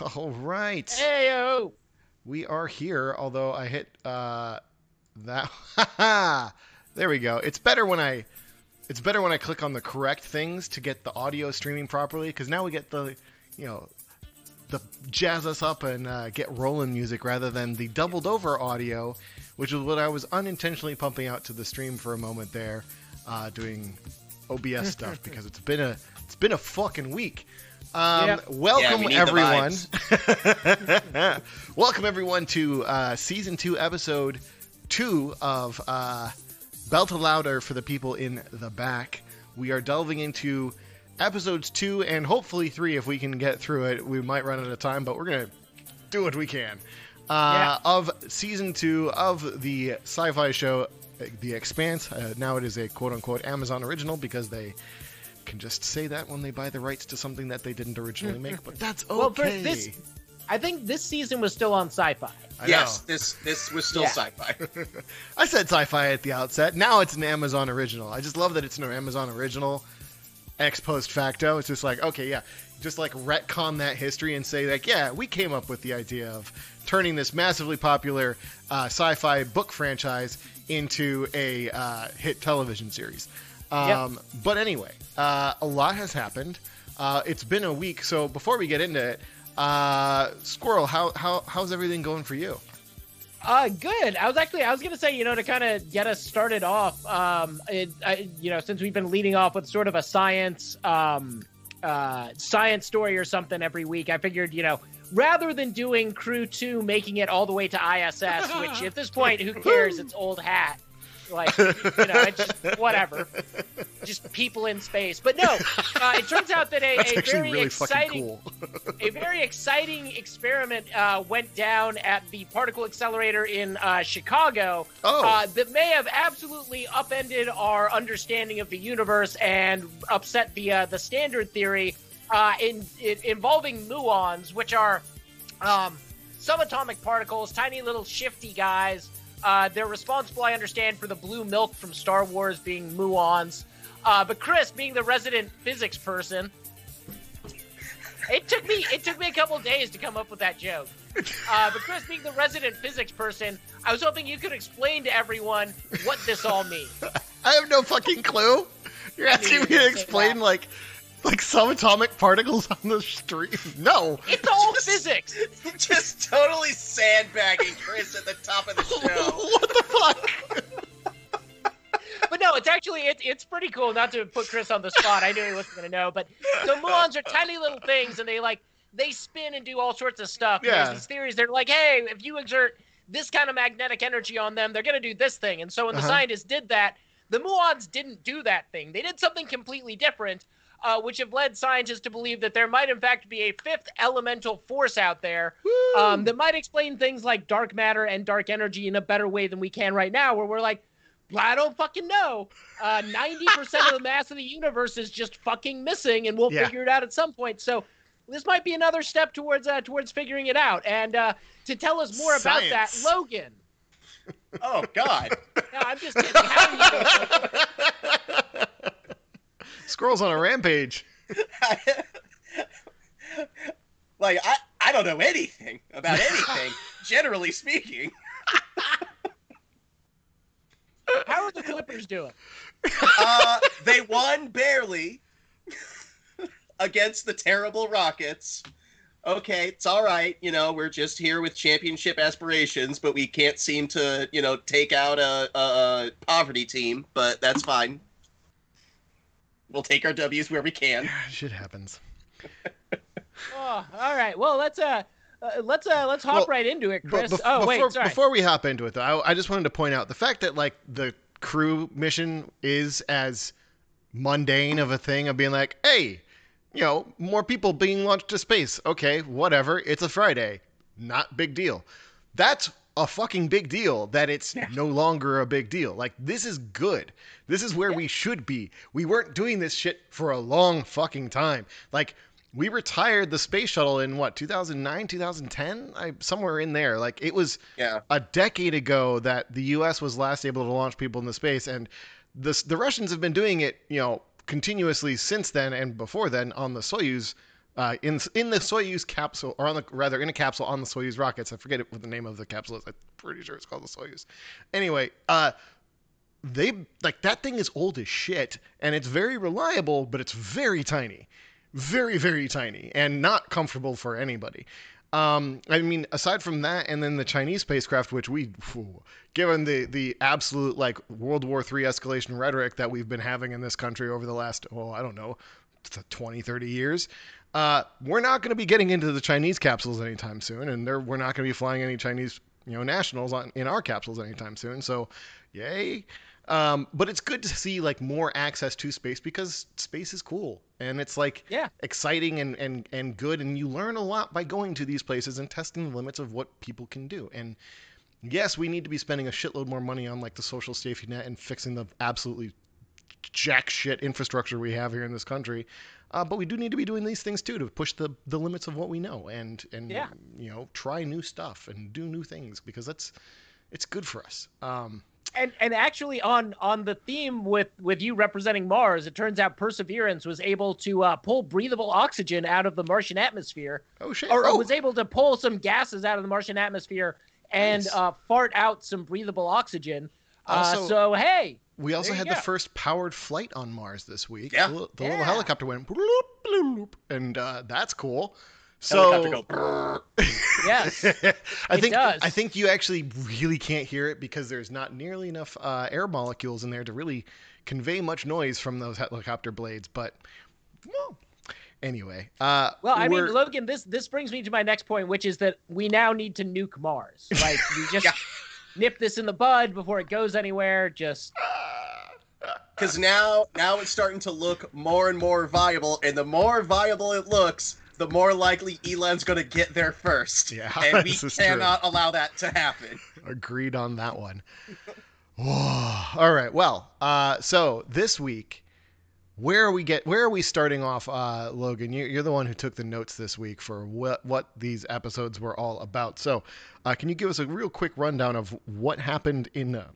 All right. Heyo. We are here, although I hit uh, that. there we go. It's better when I. It's better when I click on the correct things to get the audio streaming properly, because now we get the, you know, the jazz us up and uh, get rolling music rather than the doubled over audio, which is what I was unintentionally pumping out to the stream for a moment there, uh, doing OBS stuff because it's been a it's been a fucking week. Um, Yep. Welcome Yeah, we everyone. welcome everyone to uh, season two, episode two of uh, Belt Louder for the people in the back. We are delving into episodes two and hopefully three if we can get through it. We might run out of time, but we're gonna do what we can. Uh, Of season two of the sci-fi show, uh, The Expanse. Uh, now it is a quote-unquote Amazon original because they can just say that when they buy the rights to something that they didn't originally make. But that's okay. Well, for this, I think this season was still on Sci-Fi. I yes, know. this this was still Yeah. sci-fi. I said sci-fi at the outset. Now it's an Amazon original. I just love that it's an Amazon original. Ex post facto, it's just like okay, yeah, just like retcon that history and say like, yeah, we came up with the idea of turning this massively popular uh, sci-fi book franchise into a uh, hit television series. Um, But anyway, uh, a lot has happened. Uh, it's been a week, so before we get into it, uh, Squirrel, how, how how's everything going for you? Uh, good. I was actually, I was gonna say, you know, to kind of get us started off, um, it, I, you know, since we've been leading off with sort of a science, um, uh, science story or something every week, I figured, you know, rather than doing Crew Two, making it all the way to ISS, which at this point, who cares? It's old hat. Like, you know, just whatever. Just people in space. But no, uh, it turns out that a, a very really exciting cool. a very exciting experiment uh, went down at the particle accelerator in uh, Chicago Oh. uh, that may have absolutely upended our understanding of the universe and upset the uh, the standard theory uh, in, in involving muons, which are um, subatomic particles, tiny little shifty guys. Uh, they're responsible, I understand, for the blue milk from Star Wars being muons. Uh, but Chris, being the resident physics person, it took me it took me a couple days to come up with that joke. Uh, but Chris, being the resident physics person, I was hoping you could explain to everyone what this all means. I have no fucking clue. You're asking me to explain like like subatomic particles on the street. No. It's all physics. Just totally sandbagging Chris at the top of the show. what the fuck? But no, it's actually it, it's pretty cool. Not to put Chris on the spot, I knew he wasn't going to know. But so muons are tiny little things, and they like they spin and do all sorts of stuff. Yeah. There's these theories. They're like, hey, if you exert this kind of magnetic energy on them, they're going to do this thing. And so when the Uh-huh. scientists did that, the muons didn't do that thing. They did something completely different. Uh, which have led scientists to believe that there might, in fact, be a fifth elemental force out there um, that might explain things like dark matter and dark energy in a better way than we can right now, where we're like, I don't fucking know. Uh, Ninety percent of the mass of the universe is just fucking missing, and we'll Yeah. figure it out at some point. So this might be another step towards uh, towards figuring it out. And uh, to tell us more about that, Logan. Oh God. No, I'm just kidding. How Squirrels on a rampage. like I, I don't know anything about anything, generally speaking. how are the Clippers doing? Uh, they won barely against the terrible Rockets. Okay, it's all right. You know, we're just here with championship aspirations, but we can't seem to, you know, take out a, a, a poverty team. But that's fine. We'll take our W's where we can. Shit happens. Oh, all right. Well, let's uh, uh let's uh let's hop Well, right into it, Chris. bef- oh wait, before, sorry. before we hop into it, though, I, I just wanted to point out the fact that like the crew mission is as mundane of a thing of being like, hey, you know, more people being launched to space. Okay, whatever. It's a Friday. Not big deal. That's a fucking big deal that it's no longer a big deal. Like this is good. This is where we should be. We weren't doing this shit for a long fucking time. Like we retired the space shuttle in what 2009 2010 I, somewhere in there like it was Yeah. a decade ago that the us was last able to launch people into space and the, the russians have been doing it you know continuously since then and before then on the soyuz uh, in in the Soyuz capsule, or on the rather in a capsule on the Soyuz rockets. I forget what the name of the capsule is. I'm pretty sure it's called the Soyuz. Anyway, uh, they like that thing is old as shit, and it's very reliable, but it's very tiny, very very tiny, and not comfortable for anybody. Um, I mean, aside from that, and then the Chinese spacecraft, which we, whew, given the the absolute like World War III escalation rhetoric that we've been having in this country over the last, oh, I don't know, 20, 30 years, uh, we're not going to be getting into the Chinese capsules anytime soon, and we're not going to be flying any Chinese, you know, nationals on in our capsules anytime soon. So, yay. Um, but it's good to see like more access to space because space is cool and it's like Yeah. exciting and, and, and good and you learn a lot by going to these places and testing the limits of what people can do. And yes, we need to be spending a shitload more money on like the social safety net and fixing the absolutely jack shit infrastructure we have here in this country. Uh, but we do need to be doing these things too to push the, the limits of what we know and and Yeah. you know try new stuff and do new things because that's it's good for us. Um, and and actually on on the theme with with you representing Mars, it turns out Perseverance was able to uh, pull breathable oxygen out of the Martian atmosphere, oh shit! or oh, was able to pull some gases out of the Martian atmosphere and Nice. uh, fart out some breathable oxygen. uh, Also- so hey, we also there you had the first powered flight on Mars this week. Yeah. the, li- the little helicopter went bloop, bloop, bloop, and uh, that's cool. So go. Yes, I It think does. I think you actually really can't hear it because there's not nearly enough uh, air molecules in there to really convey much noise from those helicopter blades. But well, anyway, uh, well, I mean, Logan, this this brings me to my next point, which is that we now need to nuke Mars. Like we just Yeah. Nip this in the bud before it goes anywhere. Just Because now, now it's starting to look more and more viable, and the more viable it looks, the more likely Elon's going to get there first. Yeah, and we this is true. cannot allow that to happen. Agreed on that one. Whoa. All right. Well, uh, so this week, where are we get? Where are we starting off, uh, Logan? You, you're the one who took the notes this week for what what these episodes were all about. So, uh, can you give us a real quick rundown of what happened in, uh,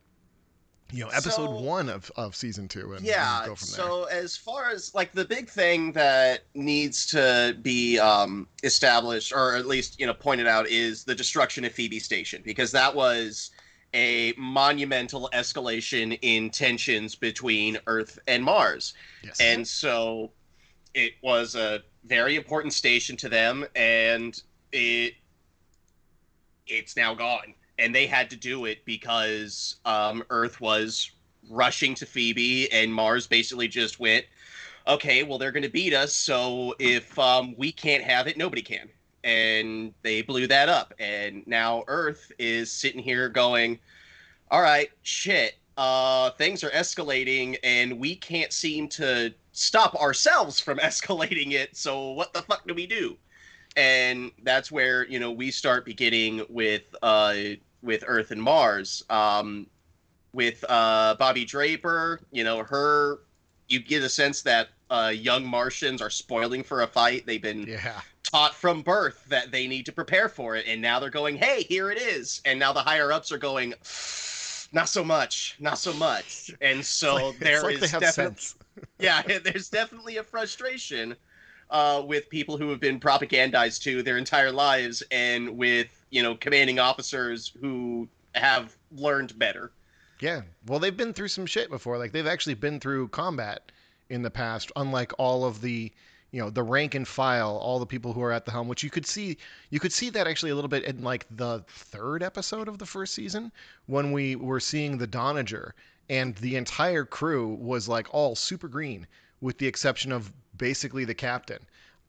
you know, episode So- one of, of season two? And, yeah. and go from there. So as far as like the big thing that needs to be um, established, or at least you know pointed out, is the destruction of Phoebe Station because that was a monumental escalation in tensions between Earth and Mars. Yes. and so it was a very important station to them and it it's now gone and they had to do it because um, earth was rushing to phoebe and mars basically just went okay well they're going to beat us so if um, we can't have it nobody can and they blew that up. And now earth is sitting here going all right shit uh things are escalating and we can't seem to stop ourselves from escalating it. So what the fuck do we do? And that's where you know we start beginning with uh with earth and mars. Um with uh bobby draper you know her you get a sense that uh young martians are spoiling for a fight. They've been yeah. Taught from birth that they need to prepare for it and now they're going hey here it is and now the higher ups are going not so much not so much and so It's there like is definitely sense. yeah there's definitely a frustration uh, with people who have been propagandized to their entire lives and with you know commanding officers who have learned better Yeah. Well, they've been through some shit before. Like they've actually been through combat in the past, unlike all of the, you know, the rank and file, all the people who are at the helm, which you could see you could see that actually a little bit in like the third episode of the first season when we were seeing the Donager and the entire crew was like all super green with the exception of basically the captain.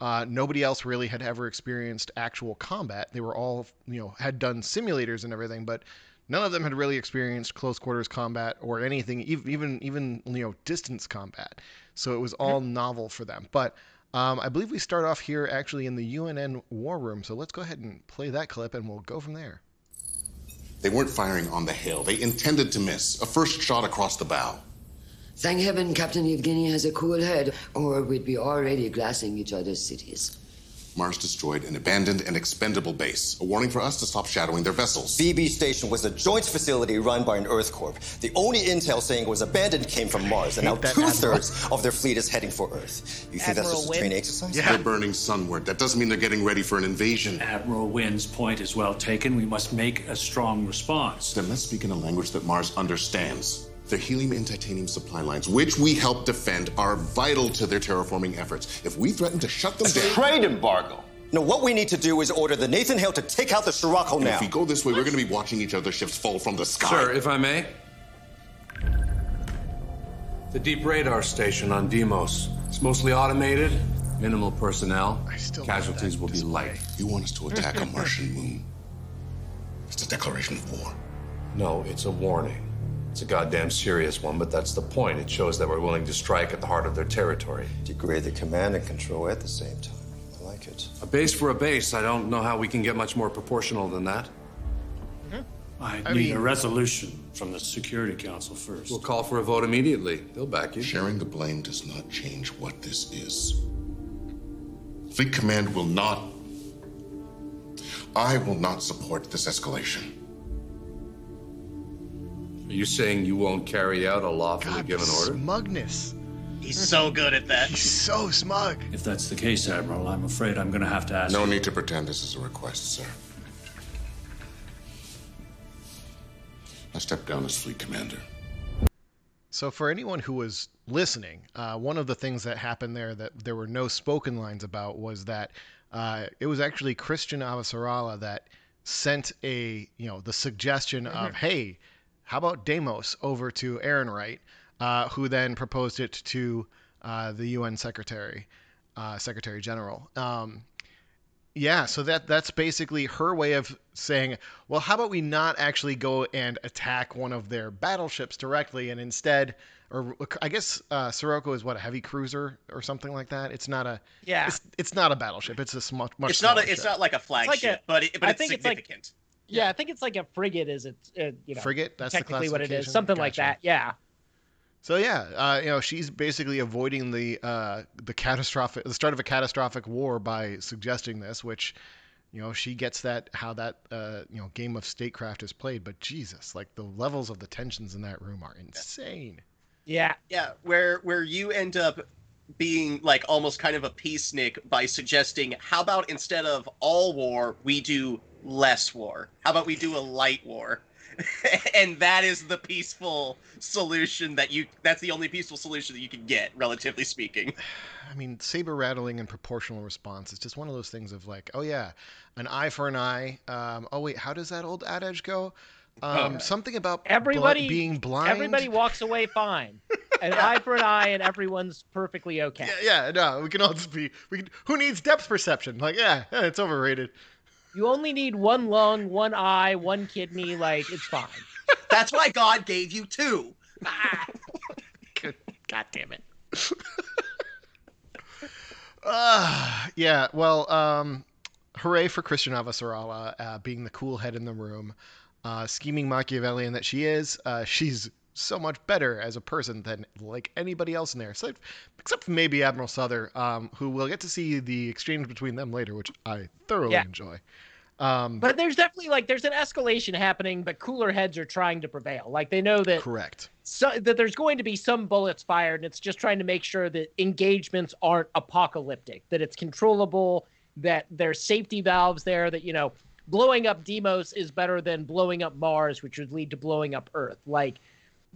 Uh, nobody else really had ever experienced actual combat. They were all, you know, had done simulators and everything, but none of them had really experienced close quarters combat or anything, ev- even even you know distance combat. So it was all novel for them. But um, I believe we start off here actually in the UNN war room. So let's go ahead and play that clip, and we'll go from there. They weren't firing on the hill. They intended to miss. A first shot across the bow. Thank heaven Captain Yevgeny has a cool head, or we'd be already glassing each other's cities. Mars destroyed an abandoned and expendable base. A warning for us to stop shadowing their vessels. Phoebe Station was a joint facility run by an Earth Corp. The only intel saying it was abandoned came from Mars, and now two thirds of their fleet is heading for Earth. You think that's Admiral just a training exercise? Yeah. They're burning sunward. That doesn't mean they're getting ready for an invasion. Admiral Wynn's point is well taken. We must make a strong response. Then let's speak in a language that Mars understands. Their helium and titanium supply lines, which we help defend, are vital to their terraforming efforts. If we threaten to shut them down, Trade embargo. No, what we need to do is order the Nathan Hale to take out the Sirocco and now. if we go this way, we're going to be watching each other's ships fall from the sky. Sir, if I may. The deep radar station on Deimos. It's mostly automated, minimal personnel. I still Casualties that will be light. You want us to attack a Martian moon? It's a declaration of war. No, it's a warning. It's a goddamn serious one, but that's the point. It shows that we're willing to strike at the heart of their territory. Degrade the command and control at the same time. I like it. A base for a base. I don't know how we can get much more proportional than that. Mm-hmm. I, I need mean- a resolution from the Security Council first. We'll call for a vote immediately. They'll back you. Sharing the blame does not change what this is. Fleet Command will not. I will not support this escalation. Are you saying you won't carry out a lawfully God, given the order? Smugness. He's so good at that. He's so smug. if that's the case, Admiral, I'm afraid I'm going to have to ask. No you- need to pretend this is a request, sir. I step down as Fleet Commander. So, for anyone who was listening, uh, one of the things that happened there that there were no spoken lines about was that uh, it was actually Chrisjen Avasarala that sent a, you know, the suggestion of, hey, how about Deimos over to Errinwright, uh, who then proposed it to uh, the UN Secretary, uh, Secretary General. Um, yeah, so that that's basically her way of saying, well, how about we not actually go and attack one of their battleships directly, and instead, or I guess uh, Sirocco is what a heavy cruiser or something like that. It's not a Yeah. It's, it's not a battleship. It's a sm- much. It's not a, it's ship. not like a flagship, a- but it, but I it's think it's like- significant. Yeah, I think it's like a frigate. Is it? Uh, you know, frigate. That's the technically what it is. classification? Something like that. Yeah. So yeah, uh, you know, she's basically avoiding the uh, the catastrophic the start of a catastrophic war by suggesting this, which you know she gets that how that uh, you know game of statecraft is played. But Jesus, like the levels of the tensions in that room are insane. Yeah. Yeah, where where you end up being like almost kind of a peacenik by suggesting, how about instead of all war, we do less war? How about we do a light war? and that is the peaceful solution that you that's the only peaceful solution that you can get relatively speaking I mean, saber rattling and proportional response is just one of those things of like, oh yeah, an eye for an eye. Um, oh wait, how does that old adage go? Um, Something about bl- Everybody being blind. Everybody walks away fine. An eye for an eye, and everyone's perfectly okay. Yeah, yeah, no, we can all just be. We can, who needs depth perception? Like, yeah, yeah, it's overrated. You only need one lung, one eye, one kidney. Like it's fine. that's why god gave you two Good. God damn it. uh, yeah, well, um, hooray for Chrisjen Avasarala uh, being the cool head in the room. Uh, scheming Machiavellian that she is, uh, she's so much better as a person than like anybody else in there, except, except for maybe Admiral Souther, um, who we'll get to see the exchange between them later, which I thoroughly Yeah. enjoy. Um, But there's definitely like there's an escalation happening, but cooler heads are trying to prevail. Like they know that correct. so that there's going to be some bullets fired, and it's just trying to make sure that engagements aren't apocalyptic, that it's controllable, that there's safety valves there, that you know, blowing up Deimos is better than blowing up Mars, which would lead to blowing up Earth. Like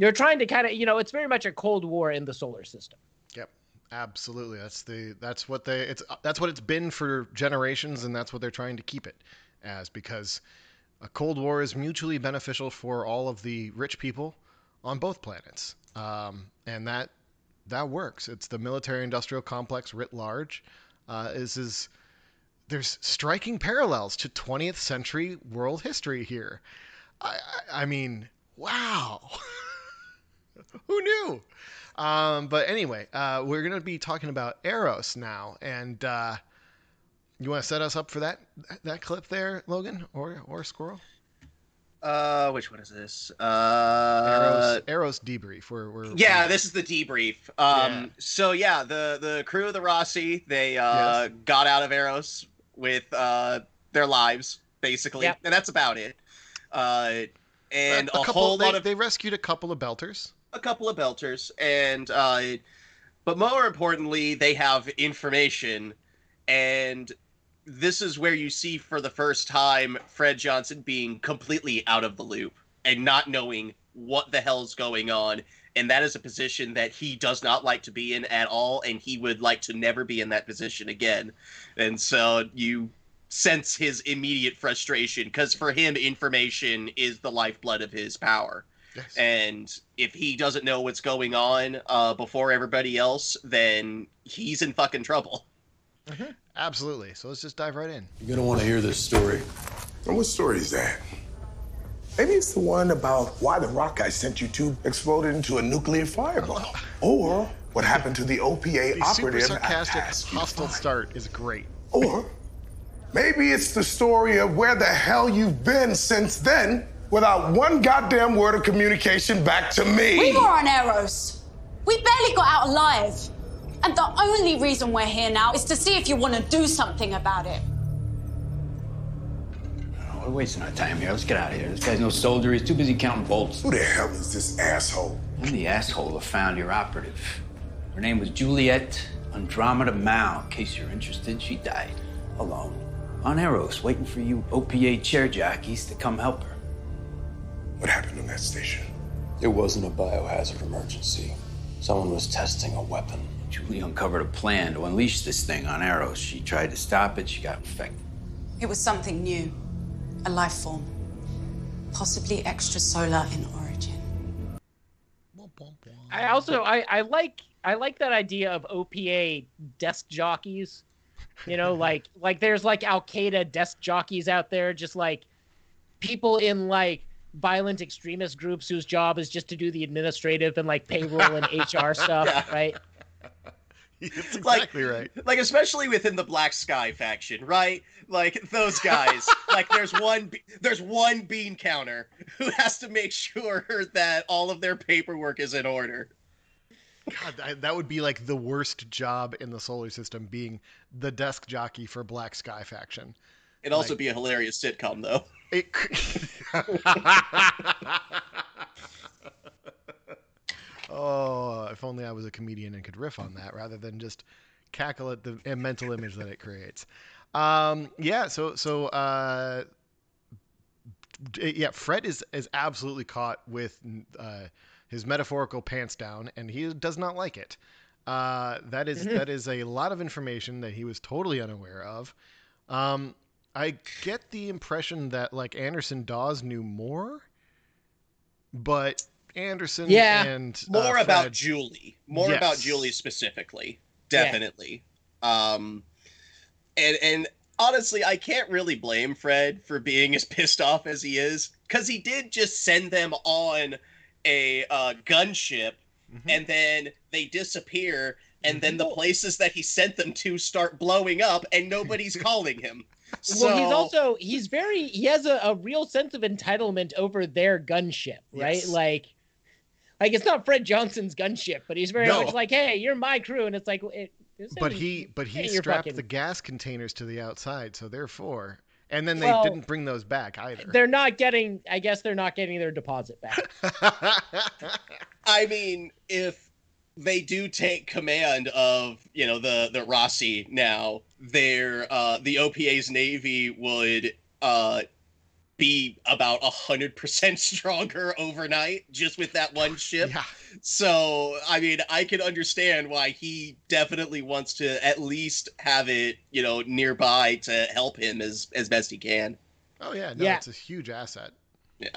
you're trying to kind of, you know, it's very much a cold war in the solar system. Yep, absolutely. That's the that's what they it's that's what it's been for generations, and that's what they're trying to keep it as because a cold war is mutually beneficial for all of the rich people on both planets, um, and that that works. It's the military-industrial complex writ large. Uh, is is there's striking parallels to 20th century world history here. I, I, I mean, wow. Who knew? Um, but anyway, uh, we're going to be talking about Eros now, and uh, you want to set us up for that that clip there, Logan, or or Squirrel? uh which one is this Eros, uh Eros debrief. We're, we're Yeah, we're- this is the debrief. Um, Yeah. So yeah, the the crew of the Roci they uh, Yes. got out of Eros with uh, their lives, basically, Yep. and that's about it. Uh, and a, a couple. whole they, lot of they rescued a couple of belters. A couple of belters, and uh, but more importantly, they have information, and this is where you see for the first time Fred Johnson being completely out of the loop and not knowing what the hell's going on. And that is a position that he does not like to be in at all, and he would like to never be in that position again. And so you sense his immediate frustration because for him, information is the lifeblood of his power. Yes. And if he doesn't know what's going on uh, before everybody else, then he's in fucking trouble. Absolutely. So let's just dive right in. You're gonna want to hear this story. And what story is that? Maybe it's the one about why the rock I sent you to exploded into a nuclear fireball. Or what happened to the OPA The super operative I sarcastic, asked hostile start is great. Or maybe it's the story of where the hell you've been since then without one goddamn word of communication back to me. We were on Eros. We barely got out alive. And the only reason we're here now is to see if you want to do something about it. We're wasting our time here. Let's get out of here. This guy's no soldier. He's too busy counting bolts. Who the hell is this asshole? I'm the asshole who found your operative. Her name was Juliet Andromeda Mao. In case you're interested, she died alone on Eros, waiting for you OPA chair jockeys to come help her. What happened on that station? It wasn't a biohazard emergency. Someone was testing a weapon. Julie uncovered a plan to unleash this thing on Eros. She tried to stop it. She got infected. It was something new, a life form, possibly extrasolar in origin. I also I, I like I like that idea of OPA desk jockeys. You know, like like there's like Al Qaeda desk jockeys out there, just like people in like violent extremist groups whose job is just to do the administrative and like payroll and HR stuff, Yeah. right? That's Like- exactly right. Like especially within the Black Sky faction, right? Like those guys. like there's one there's one bean counter who has to make sure that all of their paperwork is in order. God, that, that would be like the worst job in the solar system, being the desk jockey for Black Sky faction. It'd also Like- be a hilarious sitcom though. It. oh, if only I was a comedian and could riff on that rather than just cackle at the mental image that it creates. Um, yeah. So so uh, yeah, Fred is is absolutely caught with uh, his metaphorical pants down, and he does not like it. Uh, that is that is a lot of information that he was totally unaware of. Um, I get the impression that like Anderson Dawes knew more, but Anderson Yeah. and uh, More about Julie. More about Julie specifically. Yeah. Definitely. Um and and honestly, I can't really blame Fred for being as pissed off as he is cuz he did just send them on a uh, gunship Mhm. and then they disappear and then the places that he sent them to start blowing up and nobody's calling him. So Well, he's also he's very he has a, a real sense of entitlement over their gunship, right? Yes. Like like it's not Fred Johnson's gunship, but he's very No. much like, "Hey, you're my crew," and it's like, it, this but isn't- he but he ain't strapped fucking- the gas containers to the outside, so therefore, and then they Well, didn't bring those back either. They're not getting. I guess they're not getting their deposit back. I mean, if they do take command of, you know, the the Roci now, their uh the OPA's navy would uh be about a hundred percent stronger overnight just with that one ship. yeah. So I mean, I can understand why he definitely wants to at least have it, you know, nearby to help him as as best he can. Oh yeah. No, Yeah. it's a huge asset.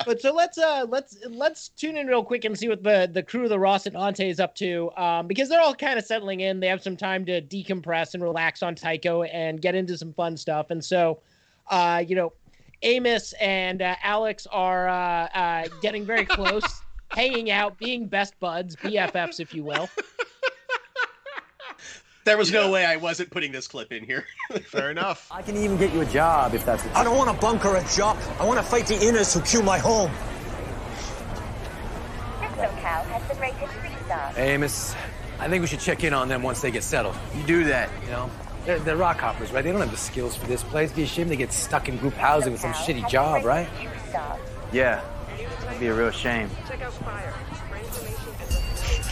But so let's uh let's let's tune in real quick and see what the the crew of the Rocinante is up to. Um, because they're all kind of settling in. They have some time to decompress and relax on Tycho and get into some fun stuff. And so, uh, you know, Amos and uh, Alex are uh, uh getting very close, hanging out, being best buds, BFFs, if you will. There was no way I wasn't putting this clip in here. Fair enough. I can even get you a job if that's what I don't want to bunker a job. I want to fight the inners who kill my home. SoCal has the greatest three stars. Amos, I think we should check in on them once they get settled. You do that. You know, They're, they're rock hoppers, right? They don't have the skills for this place. Be a shame they get stuck in group housing with some shitty job, right? Yeah, that'd be a real shame.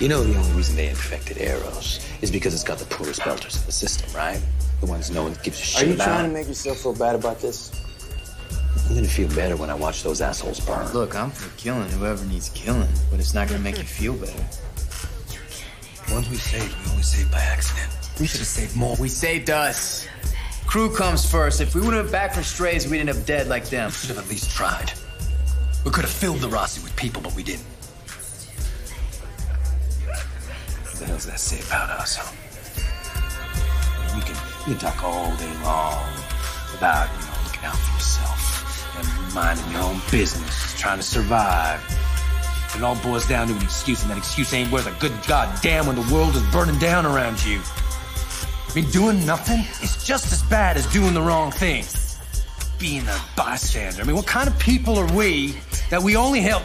You know the only reason they infected Eros is because it's got the poorest belters in the system, right? The ones no one gives a shit about. Are you about. trying to make yourself feel bad about this? I'm gonna feel better when I watch those assholes burn. Look, I'm for killing whoever needs killing, but it's not gonna make you feel better. The ones we saved, we only saved by accident. We should have saved more. We saved us. Crew comes first. If we would have been back for strays, we'd end up dead like them. We should have at least tried. We could have filled the Roci with people, but we didn't. The hell's that say about us, huh? We can, we can talk all day long about, you know, looking out for yourself and minding your own business, trying to survive. It all boils down to an excuse, and that excuse ain't worth a good goddamn when the world is burning down around you. I mean, doing nothing is just as bad as doing the wrong thing. Being a bystander. I mean, what kind of people are we that we only help?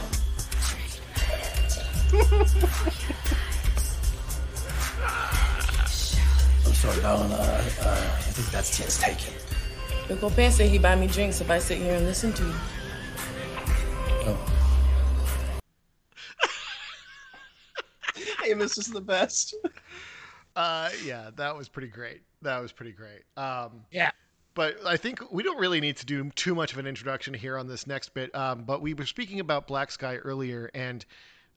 I'm sorry, darling. Uh, uh, I think that's chance taken. Your compare said he'd buy me drinks if I sit here and listen to you. Oh. Amos is the best. Uh, yeah, that was pretty great. That was pretty great. Um, yeah. But I think we don't really need to do too much of an introduction here on this next bit. Um, but we were speaking about Black Sky earlier, and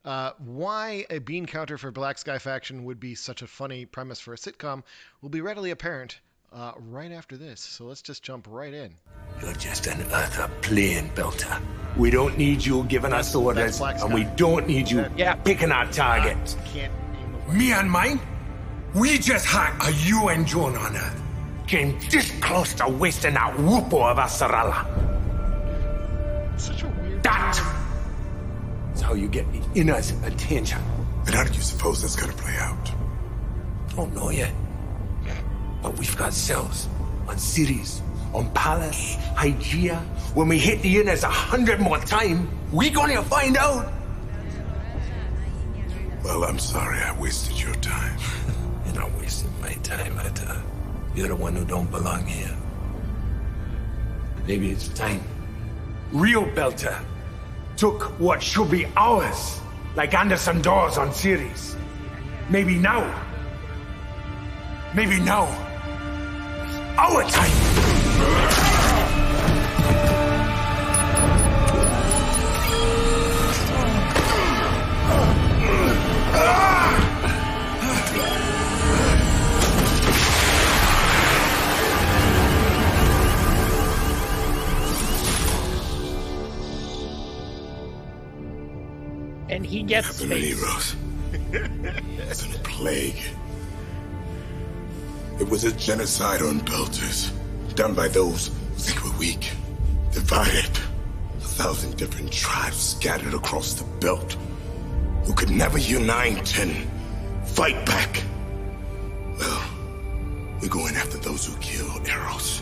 uh, why a bean counter for Black Sky faction would be such a funny premise for a sitcom will be readily apparent uh, right after this. So let's just jump right in. You're just an utter plain belter. We don't need you giving us orders, and we don't need you Yeah. picking our targets. Can't Me and mine, we just had a UN drone on Earth. Came this close to wasting that whoopo Avasarala. Such a weird. That is how you get the inner's attention. And how do you suppose that's gonna play out? Don't know yet. But we've got cells on Ceres, on Pallas, Hygiea. When we hit the inners a hundred more times, we gonna find out. Well, I'm sorry I wasted your time. You're not wasting my time, Etta. You're the one who don't belong here. Maybe it's time. Real Belter took what should be ours, like Anderson Dawes on Ceres. Maybe now. Maybe now. Our time. And he gets Happened to me, space. Rose. It's a plague. It was a genocide on Belters, done by those who think we're weak. Divided. A thousand different tribes scattered across the belt, who could never unite and fight back. Well, we're going after those who kill Eros.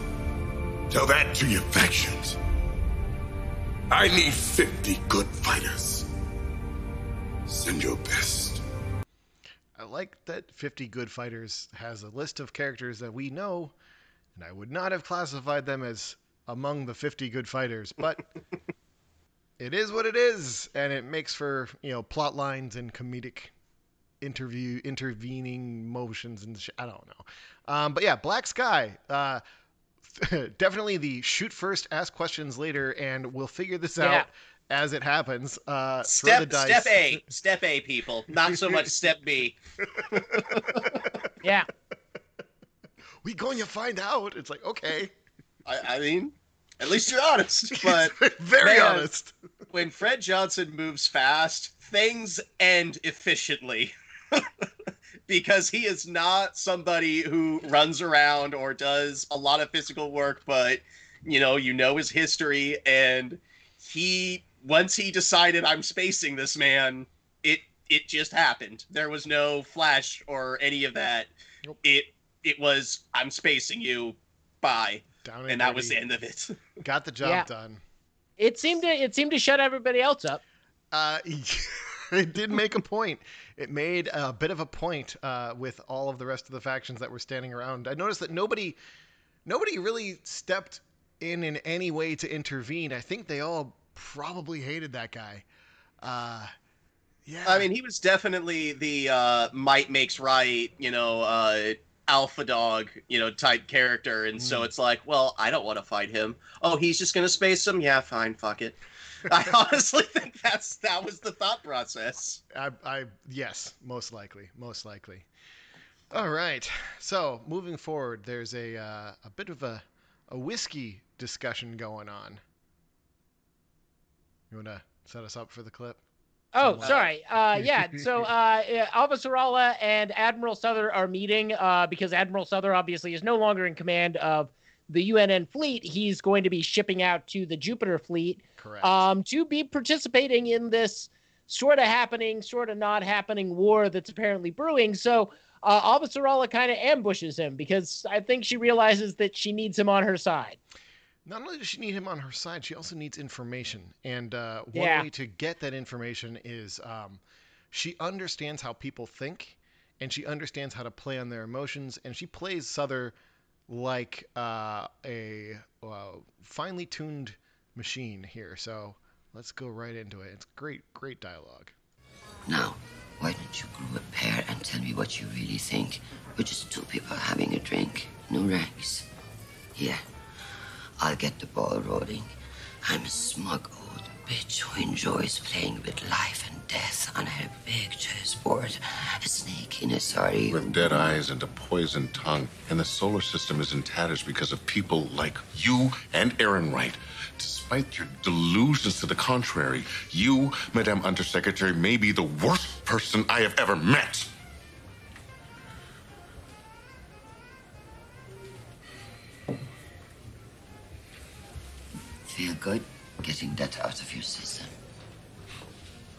Tell that to your factions. I need 50 good fighters. Send your best. I like that 50 Good Fighters has a list of characters that we know, and I would not have classified them as among the 50 good fighters, but it is what it is, and it makes for, you know, plot lines and comedic interview intervening motions and sh- I don't know. Um, but yeah, Black Sky, uh, definitely the shoot first, ask questions later, and we'll figure this Yeah. out as it happens. Uh, throw the Step dice. step A, step A, people. Not so much step B. Yeah. We going to find out. It's like okay. I, I mean, at least you're honest. But Very man, honest. When Fred Johnson moves fast, things end efficiently. because he is not somebody who runs around or does a lot of physical work, but you know, you know his history and he once he decided I'm spacing this man, it it just happened. There was no flash or any of that. It it was I'm spacing you. Bye. Down and and that was the end of it. Got the job Yeah. done. It seemed to it seemed to shut everybody else up. Uh, it did make a point. it made a bit of a point uh, with all of the rest of the factions that were standing around. I noticed that nobody, nobody really stepped in in any way to intervene. I think they all probably hated that guy. Uh, yeah. I mean, he was definitely the uh, might makes right, you know, uh, alpha dog, you know, type character, and so Mm. it's like, well, I don't want to fight him. Oh, he's just gonna space him. Yeah, fine, fuck it. I honestly think that's that was the thought process. I, I yes, most likely, most likely. All right. So moving forward, there's a uh, a bit of a a whiskey discussion going on. You want to set us up for the clip? Oh, sorry. Uh, yeah. So uh, Avasarala and Admiral Souther are meeting uh, because Admiral Souther obviously is no longer in command of the UNN fleet. He's going to be shipping out to the Jupiter fleet Correct. um, to be participating in this sort of happening, sort of not happening war that's apparently brewing. So uh, Avasarala kind of ambushes him because I think she realizes that she needs him on her side. Not only does she need him on her side, she also needs information. And uh, one Yeah. way to get that information is um, she understands how people think, and she understands how to play on their emotions, and she plays Souther like uh, a uh, finely tuned machine here. So let's go right into it. It's great, great dialogue. Now, why don't you grow a pair and tell me what you really think? We're just two people having a drink, no ranks. Yeah, I'll get the ball rolling. I'm a smug old bitch who enjoys playing with life and death on her big chessboard. A snake in a sari. With dead eyes and a poisoned tongue, and the solar system is in tatters because of people like you and Errinwright. Despite your delusions to the contrary, you, Madame Undersecretary, may be the worst person I have ever met. Feel good getting that out of your system.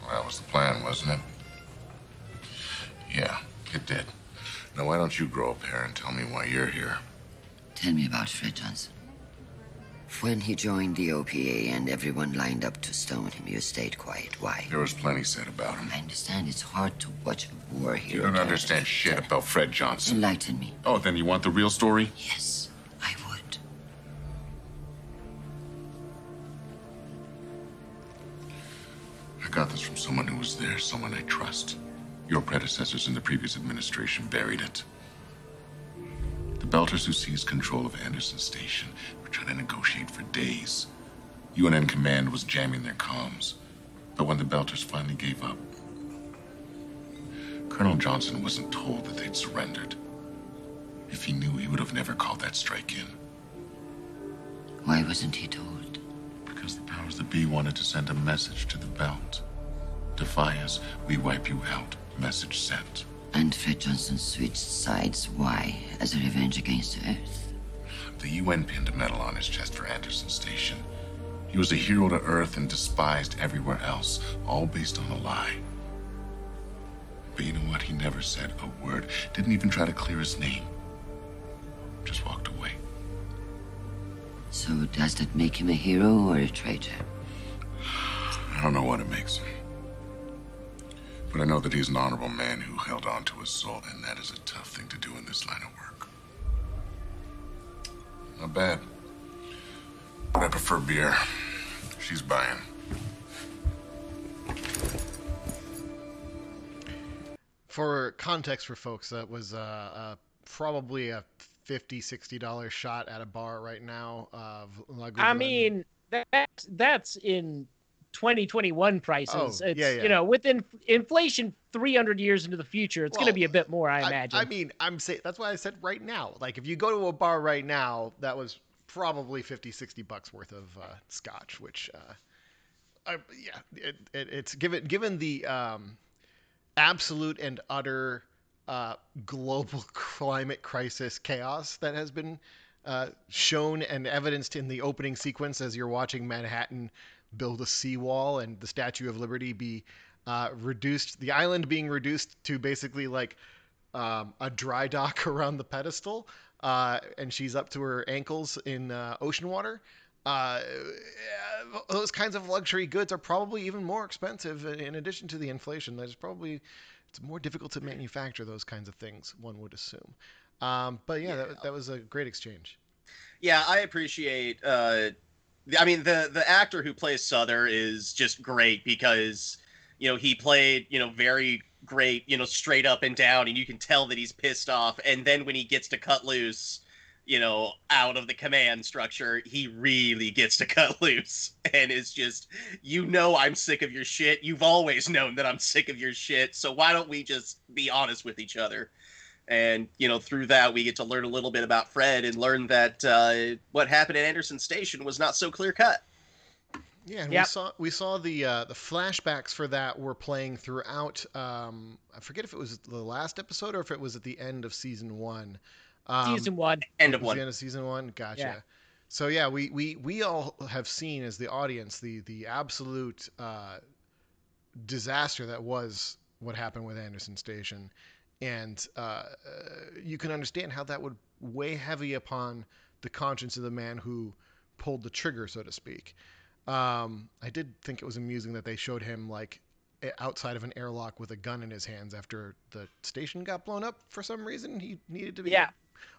Well, that was the plan, wasn't it? Yeah, it did. Now, why don't you grow up here and tell me why you're here? Tell me about Fred Johnson. When he joined the OPA and everyone lined up to stone him, you stayed quiet. Why? There was plenty said about him. I understand it's hard to watch a war here. You don't understand shit about Fred Johnson. Enlighten me. Oh, then you want the real story? Yes, I got this from someone who was there, someone I trust. Your predecessors in the previous administration buried it. The Belters who seized control of Anderson Station were trying to negotiate for days. UNN Command was jamming their comms. But when the Belters finally gave up, Colonel Johnson wasn't told that they'd surrendered. If he knew, he would have never called that strike in. Why wasn't he told? Because the powers that be wanted to send a message to the Belt. Defy us, we wipe you out. Message sent. And Fred Johnson switched sides. Why? As a revenge against Earth? The UN pinned a medal on his chest for Anderson Station. He was a hero to Earth and despised everywhere else, all based on a lie. But you know what? He never said a word, didn't even try to clear his name. Just walked away. So does that make him a hero or a traitor? I don't know what it makes him. But I know that he's an honorable man who held on to his soul, and that is a tough thing to do in this line of work. Not bad. But I prefer beer. She's buying. For context for folks, that was uh, uh, probably a 50 60 dollar shot at a bar right now of La I mean, that's that's in 2021 prices. Oh, it's yeah, yeah. you know, with in, inflation 300 years into the future, it's going to be a bit more, I imagine. I mean, I'm saying that's why I said right now. Like, if you go to a bar right now, that was probably 50, 60 bucks worth of uh, scotch, which, uh, I, yeah, it, it, it's given given the um, absolute and utter uh, global climate crisis chaos that has been uh, shown and evidenced in the opening sequence as you're watching Manhattan build a seawall and the Statue of Liberty be uh, reduced, the island being reduced to basically like um, a dry dock around the pedestal, uh, and she's up to her ankles in uh, ocean water. Uh, those kinds of luxury goods are probably even more expensive in addition to the inflation. There's probably it's more difficult to manufacture those kinds of things. One would assume. Um, but yeah, That, that was a great exchange. Yeah, I appreciate. Uh, I mean, the the actor who plays Souther is just great because you know he played you know very great you know straight up and down, and you can tell that he's pissed off. And then when he gets to cut loose, you know, out of the command structure, he really gets to cut loose and is just, you know, I'm sick of your shit. You've always known that I'm sick of your shit. So why don't we just be honest with each other? And, you know, through that, we get to learn a little bit about Fred and learn that uh, what happened at Anderson Station was not so clear cut. Yeah, and yep. we saw we saw the uh, the flashbacks for that were playing throughout. Um, I forget if it was the last episode or if it was at the end of season one. Um, season one, end of one, the end of season one. Gotcha. Yeah. So yeah, we, we we all have seen as the audience the the absolute uh, disaster that was what happened with Anderson Station, and uh, you can understand how that would weigh heavy upon the conscience of the man who pulled the trigger, so to speak. Um, I did think it was amusing that they showed him like outside of an airlock with a gun in his hands after the station got blown up for some reason. He needed to be yeah.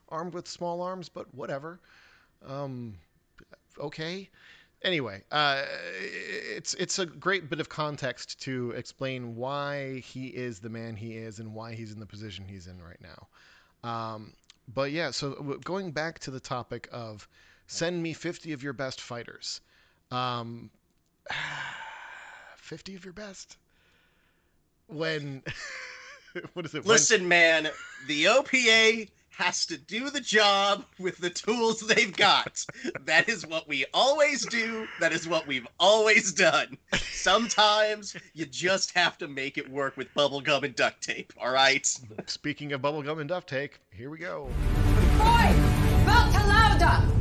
Armed with small arms, but whatever. Um, okay. Anyway, uh, it's it's a great bit of context to explain why he is the man he is and why he's in the position he's in right now. Um, but yeah, so going back to the topic of send me 50 of your best fighters. Um, 50 of your best? When. what is it? Listen, when... man, the OPA has to do the job with the tools they've got. that is what we always do. That is what we've always done. Sometimes you just have to make it work with bubblegum and duct tape, all right? Speaking of bubblegum and duct tape, here we go. Boy, Volta louder!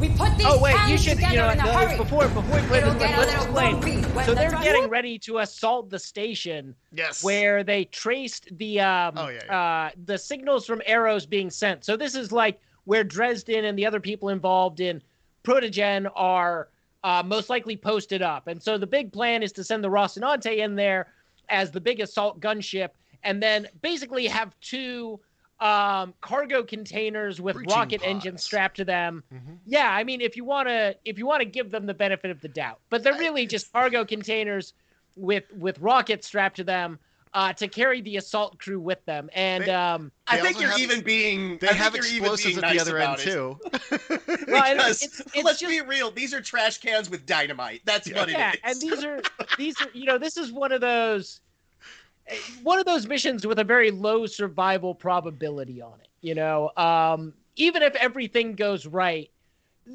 We put these oh wait, you should you know no, before before we play this, let's explain. So they're getting ready to assault the station. Yes. Where they traced the um oh, yeah, yeah. uh the signals from Eros being sent. So this is like where Dresden and the other people involved in Protogen are uh, most likely posted up. And so the big plan is to send the Rocinante in there as the big assault gunship, and then basically have two um, cargo containers with Breaching rocket pods. engines strapped to them. Mm-hmm. Yeah, I mean, if you want to, if you want to give them the benefit of the doubt, but they're really just cargo containers with with rockets strapped to them uh, to carry the assault crew with them. And they, um, I think you're have, even being. They I have think explosives at nice the other end it. too. well, because it's, it's let's just, be real, these are trash cans with dynamite. That's yeah, what it yeah, is. and these are these are you know this is one of those one of those missions with a very low survival probability on it. You know, um, even if everything goes right,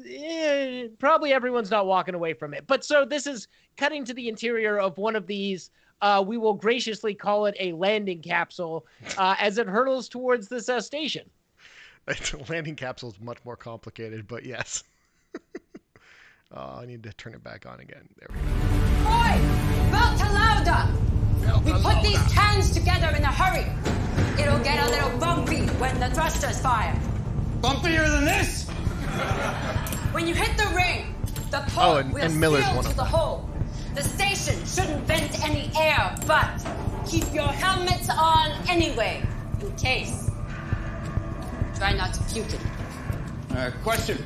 eh, probably everyone's not walking away from it. But so this is cutting to the interior of one of these. Uh, we will graciously call it a landing capsule uh, as it hurtles towards this uh, station. A landing capsule is much more complicated, but yes. oh, I need to turn it back on again. There we go. Oi! Volta louder! We put these cans together in a hurry. It'll get a little bumpy when the thrusters fire. Bumpier than this? When you hit the ring, the pole Oh, and- will and Miller's seal one to of the them. hole. The station shouldn't vent any air, but keep your helmets on anyway, in case. Try not to puke it. Uh, question.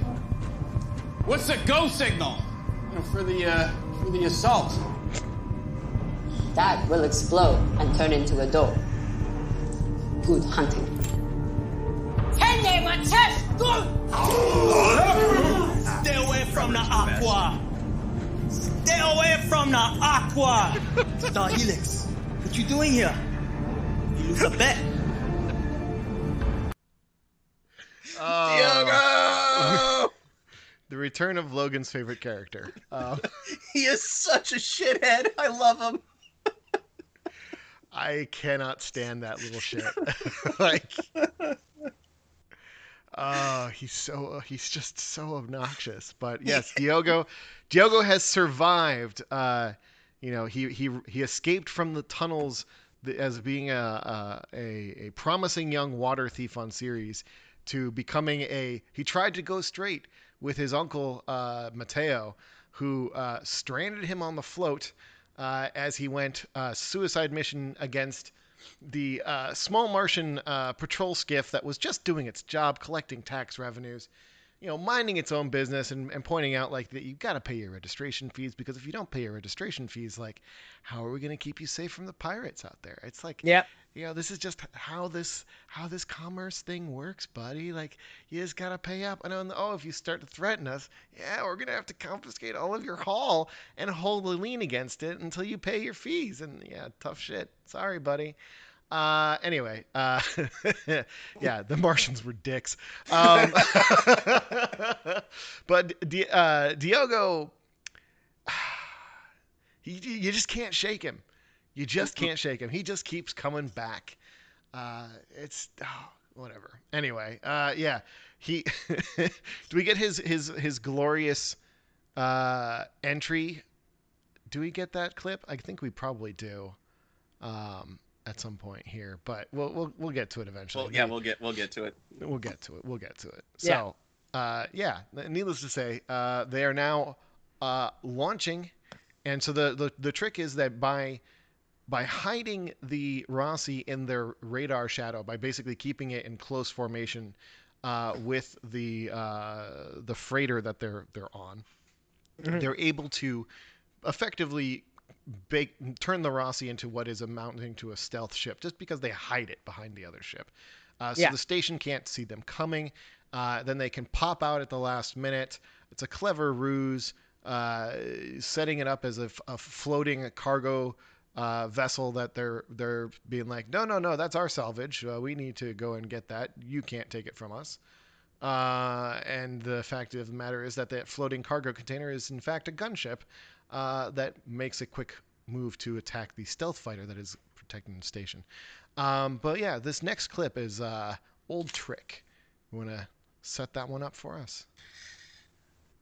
What's the go signal? You know, for the uh, for the assault. That will explode and turn into a door. Good hunting. Tende chest, good! Stay away from the aqua. Stay away from the aqua. Star Helix, what you doing here? You lose a bet. Diogo! The return of Logan's favorite character. Um, he is such a shithead. I love him. I cannot stand that little shit. like, oh, he's so he's just so obnoxious. But yes, Diogo, Diogo has survived. Uh, you know, he he he escaped from the tunnels as being a, a a a promising young water thief on Ceres to becoming a. He tried to go straight with his uncle uh, Mateo, who uh, stranded him on the float uh, as he went uh, suicide mission against the uh, small Martian uh, patrol skiff that was just doing its job, collecting tax revenues, you know, minding its own business and, and pointing out like that you've got to pay your registration fees because if you don't pay your registration fees, like how are we going to keep you safe from the pirates out there? It's like, yeah, you know, this is just how this how this commerce thing works, buddy. Like you just got to pay up. And then, oh, if you start to threaten us, yeah, we're gonna have to confiscate all of your haul and hold a lien against it until you pay your fees. And yeah, tough shit. Sorry, buddy. Uh, anyway, uh, yeah, the Martians were dicks. Um, but Di- uh, Diogo, he, you just can't shake him. You just can't shake him. He just keeps coming back. Uh, it's oh, whatever. Anyway, uh, yeah, he. do we get his his his glorious uh, entry? Do we get that clip? I think we probably do. Um, at some point here, but we'll we'll we'll get to it eventually. Well, yeah, we'll get we'll get to it. We'll get to it. We'll get to it. Yeah. So, uh, yeah. Needless to say, uh, they are now uh, launching, and so the, the the trick is that by by hiding the Roci in their radar shadow, by basically keeping it in close formation uh, with the uh, the freighter that they're they're on, Mhm. they're able to effectively bake, turn the Roci into what is amounting to a stealth ship, just because they hide it behind the other ship. Uh, so Yeah. the station can't see them coming. Uh, then they can pop out at the last minute. It's a clever ruse, uh, setting it up as a, f- a floating cargo uh, vessel that they're they're being like, no, no, no, that's our salvage. Uh, we need to go and get that. You can't take it from us. Uh, and the fact of the matter is that that floating cargo container is in fact a gunship uh, that makes a quick move to attack the stealth fighter that is protecting the station. Um, but yeah, this next clip is uh, old trick. You want to set that one up for us?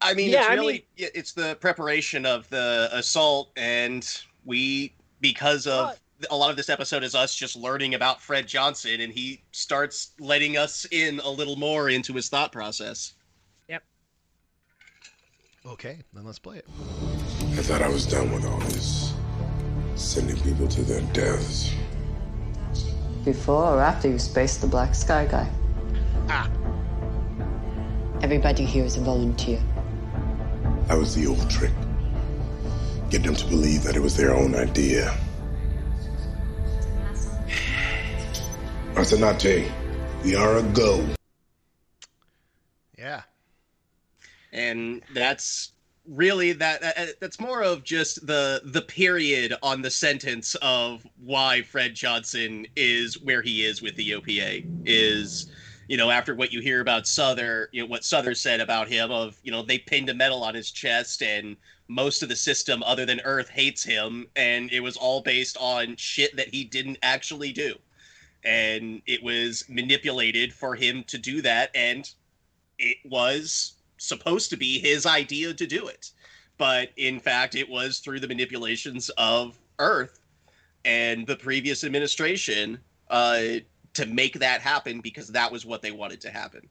I mean, Yeah, it's I really mean- yeah, it's the preparation of the assault, and we because of a lot of this episode is us just learning about Fred Johnson, and he starts letting us in a little more into his thought process. Yep. Okay, then let's play it. I thought I was done with all this. Sending people to their deaths. Before or after you spaced the Black Sky guy? Ah. Everybody here is a volunteer. That was the old trick. Get them to believe that it was their own idea. Arsenate, we are a go. Yeah. and that's really that uh, that's more of just the the period on the sentence of why Fred Johnson is where he is with the OPA is you know after what you hear about Souther you know what Souther said about him of you know they pinned a medal on his chest and most of the system other than Earth hates him. And it was all based on shit that he didn't actually do. And it was manipulated for him to do that. And it was supposed to be his idea to do it. But in fact, it was through the manipulations of Earth and the previous administration uh, to make that happen because that was what they wanted to happen.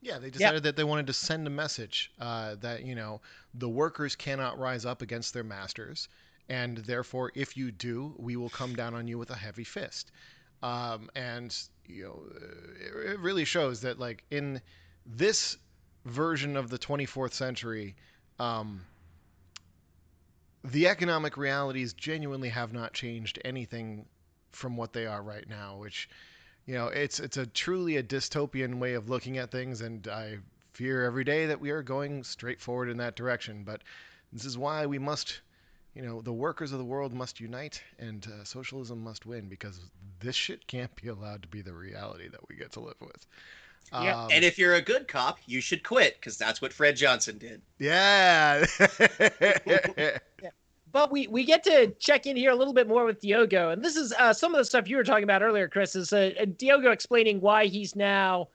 Yeah, they decided that they wanted to send a message uh, that you know the workers cannot rise up against their masters, and therefore, if you do, we will come down on you with a heavy fist. Um, and you know, it, it really shows that like in this version of the 24th century, um, the economic realities genuinely have not changed anything from what they are right now, which you know it's it's a truly a dystopian way of looking at things and i fear every day that we are going straight forward in that direction. But this is why we must you know the workers of the world must unite and uh, socialism must win because this shit can't be allowed to be the reality that we get to live with Yeah. Um, and if you're a good cop, you should quit because that's what Fred Johnson did. yeah But we, we get to check in here a little bit more with Diogo, and this is uh, some of the stuff you were talking about earlier, Chris. Is uh, Diogo explaining why he's now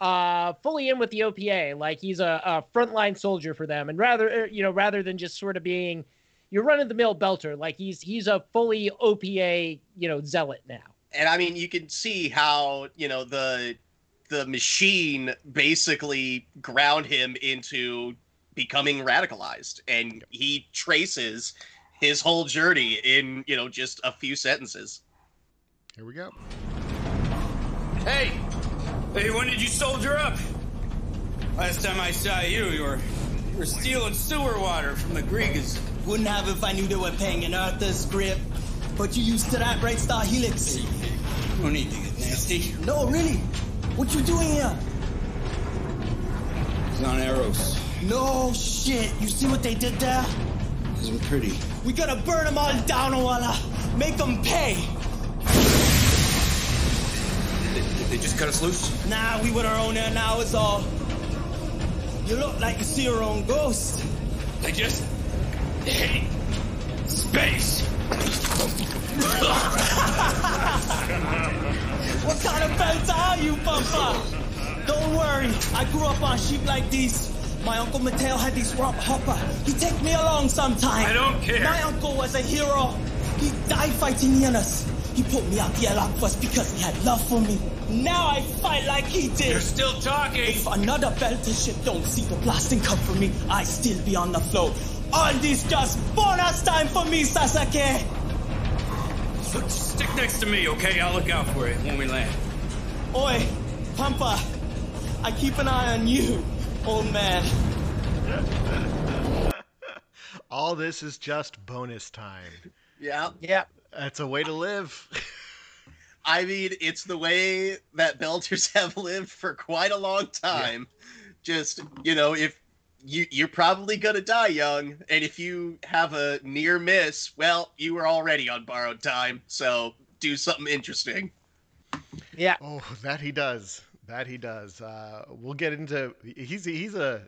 uh, fully in with the OPA, like he's a, a frontline soldier for them, and rather uh, you know rather than just sort of being your run of the mill belter, like he's he's a fully OPA you know zealot now. and I mean, you can see how you know the the machine basically ground him into becoming radicalized, and he traces his whole journey in you know just a few sentences. Here we go. Hey! Hey, when did you soldier up? Last time I saw you, you were, you were stealing sewer water from the Griegas. Wouldn't have if I knew they were paying in Arthur's grip. But you used to that, right, Star Helix? No need to get nasty. No, really. What you doing here? It's on Eros. No shit. You see what they did there? Isn't pretty. We gotta burn them all down, Walla. Make them pay. Did, did they just cut us loose? Nah, we with our own there now is all. You look like you see your own ghost. I just hate space. what kind of belt are you, Papa? Don't worry, I grew up on sheep like these. My uncle Mateo had these rock hopper. He take me along sometime. I don't care. My uncle was a hero. He died fighting Yanas. He put me out the Alakwas because he had love for me. Now I fight like he did. You're still talking. If another belter ship don't see the blasting come for me, I still be on the floor. All this just bonus time for me, Sasake. Look, stick next to me, okay? I'll look out for it when we land. Oi, Pampa, I keep an eye on you, old man. All this is just bonus time. Yeah. Yeah. That's a way to live. I mean, it's the way that Belters have lived for quite a long time. Just, you know, if you you're probably gonna die young, and if you have a near miss, well, you were already on borrowed time, so do something interesting. Yeah. Oh, that he does. That he does. Uh, we'll get into. He's he's a.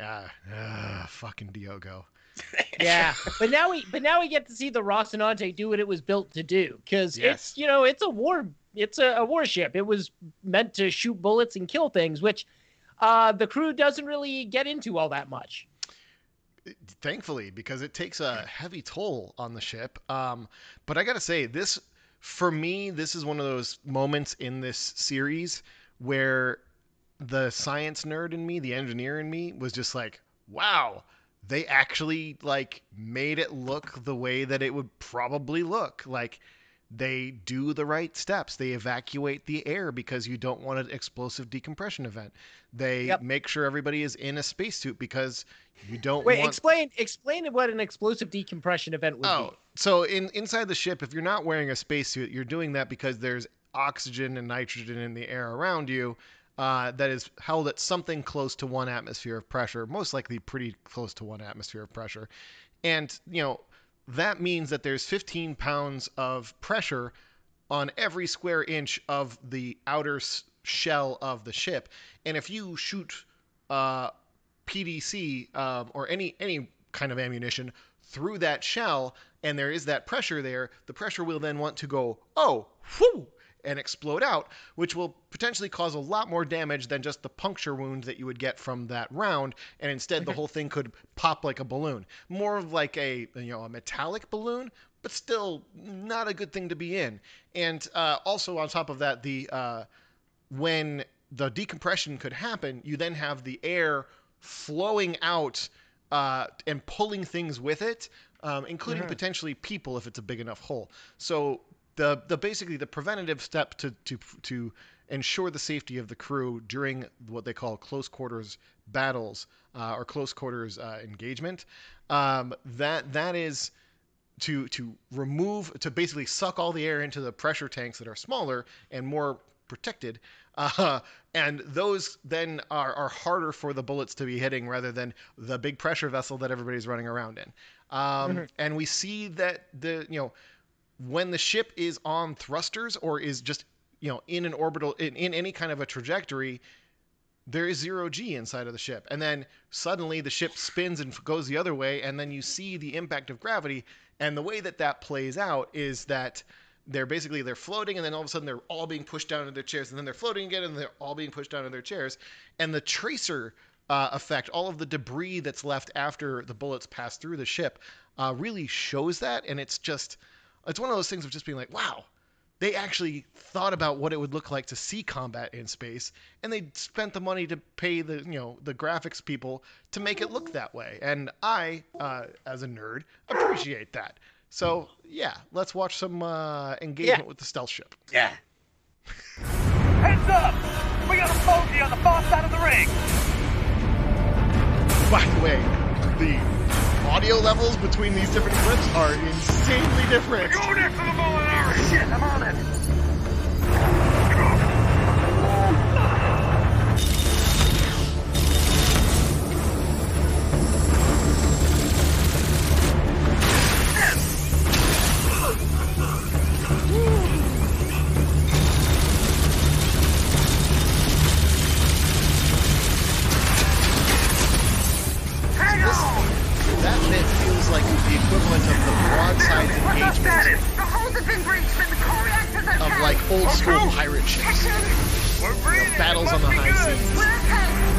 Uh, uh, fucking Diogo. yeah, but now we but now we get to see the Rocinante do what it was built to do because Yes. it's you know it's a war it's a, a warship. It was meant to shoot bullets and kill things, which uh, the crew doesn't really get into all that much. thankfully because it takes a heavy toll on the ship um, but i gotta say this for me this is one of those moments in this series where the science nerd in me the engineer in me was just like wow they actually like made it look the way that it would probably look like they do the right steps. They evacuate the air because you don't want an explosive decompression event. They make sure everybody is in a spacesuit because you don't Wait, want explain explain what an explosive decompression event would Oh, so in inside the ship, if you're not wearing a spacesuit, you're doing that because there's oxygen and nitrogen in the air around you uh, that is held at something close to one atmosphere of pressure, most likely pretty close to one atmosphere of pressure. And, you know, that means that there's 15 pounds of pressure on every square inch of the outer shell of the ship. And if you shoot uh, PDC um, or any any kind of ammunition through that shell, and there is that pressure there, the pressure will then want to go oh whoo and explode out, which will potentially cause a lot more damage than just the puncture wound that you would get from that round, and instead the whole thing could pop like a balloon, more of like a you know a metallic balloon, but still not a good thing to be in. And uh, also on top of that, the uh, when the decompression could happen, you then have the air flowing out uh, and pulling things with it, um, including Mhm. potentially people if it's a big enough hole. So the the basically the preventative step to to to ensure the safety of the crew during what they call close quarters battles uh, or close quarters uh, engagement, um, that that is to to remove to basically suck all the air into the pressure tanks that are smaller and more protected uh, and those then are, are harder for the bullets to be hitting rather than the big pressure vessel that everybody's running around in um, Mhm. and we see that the you know when the ship is on thrusters or is just you know in an orbital in, in any kind of a trajectory there is zero g inside of the ship. And then suddenly the ship spins and goes the other way and then you see the impact of gravity. And the way that that plays out is that they're basically they're floating and then all of a sudden they're all being pushed down into their chairs and then they're floating again and they're all being pushed down into their chairs. And the tracer uh, effect all of the debris that's left after the bullets pass through the ship uh, really shows that and it's just it's one of those things of just being like wow they actually thought about what it would look like to see combat in space and they spent the money to pay the you know the graphics people to make it look that way and i uh, as a nerd appreciate that So yeah, let's watch some uh, engagement with the stealth ship. Yeah. Heads up! We got a bogey on the far side of the ring! By the way, the audio levels between these different clips are insanely different. Go next to the Molinari! Shit, I'm on it! The equivalent of the broadside engagement The hold has been breached, but the core reactors are of like old school pirate ships. You know, battles on the high seas.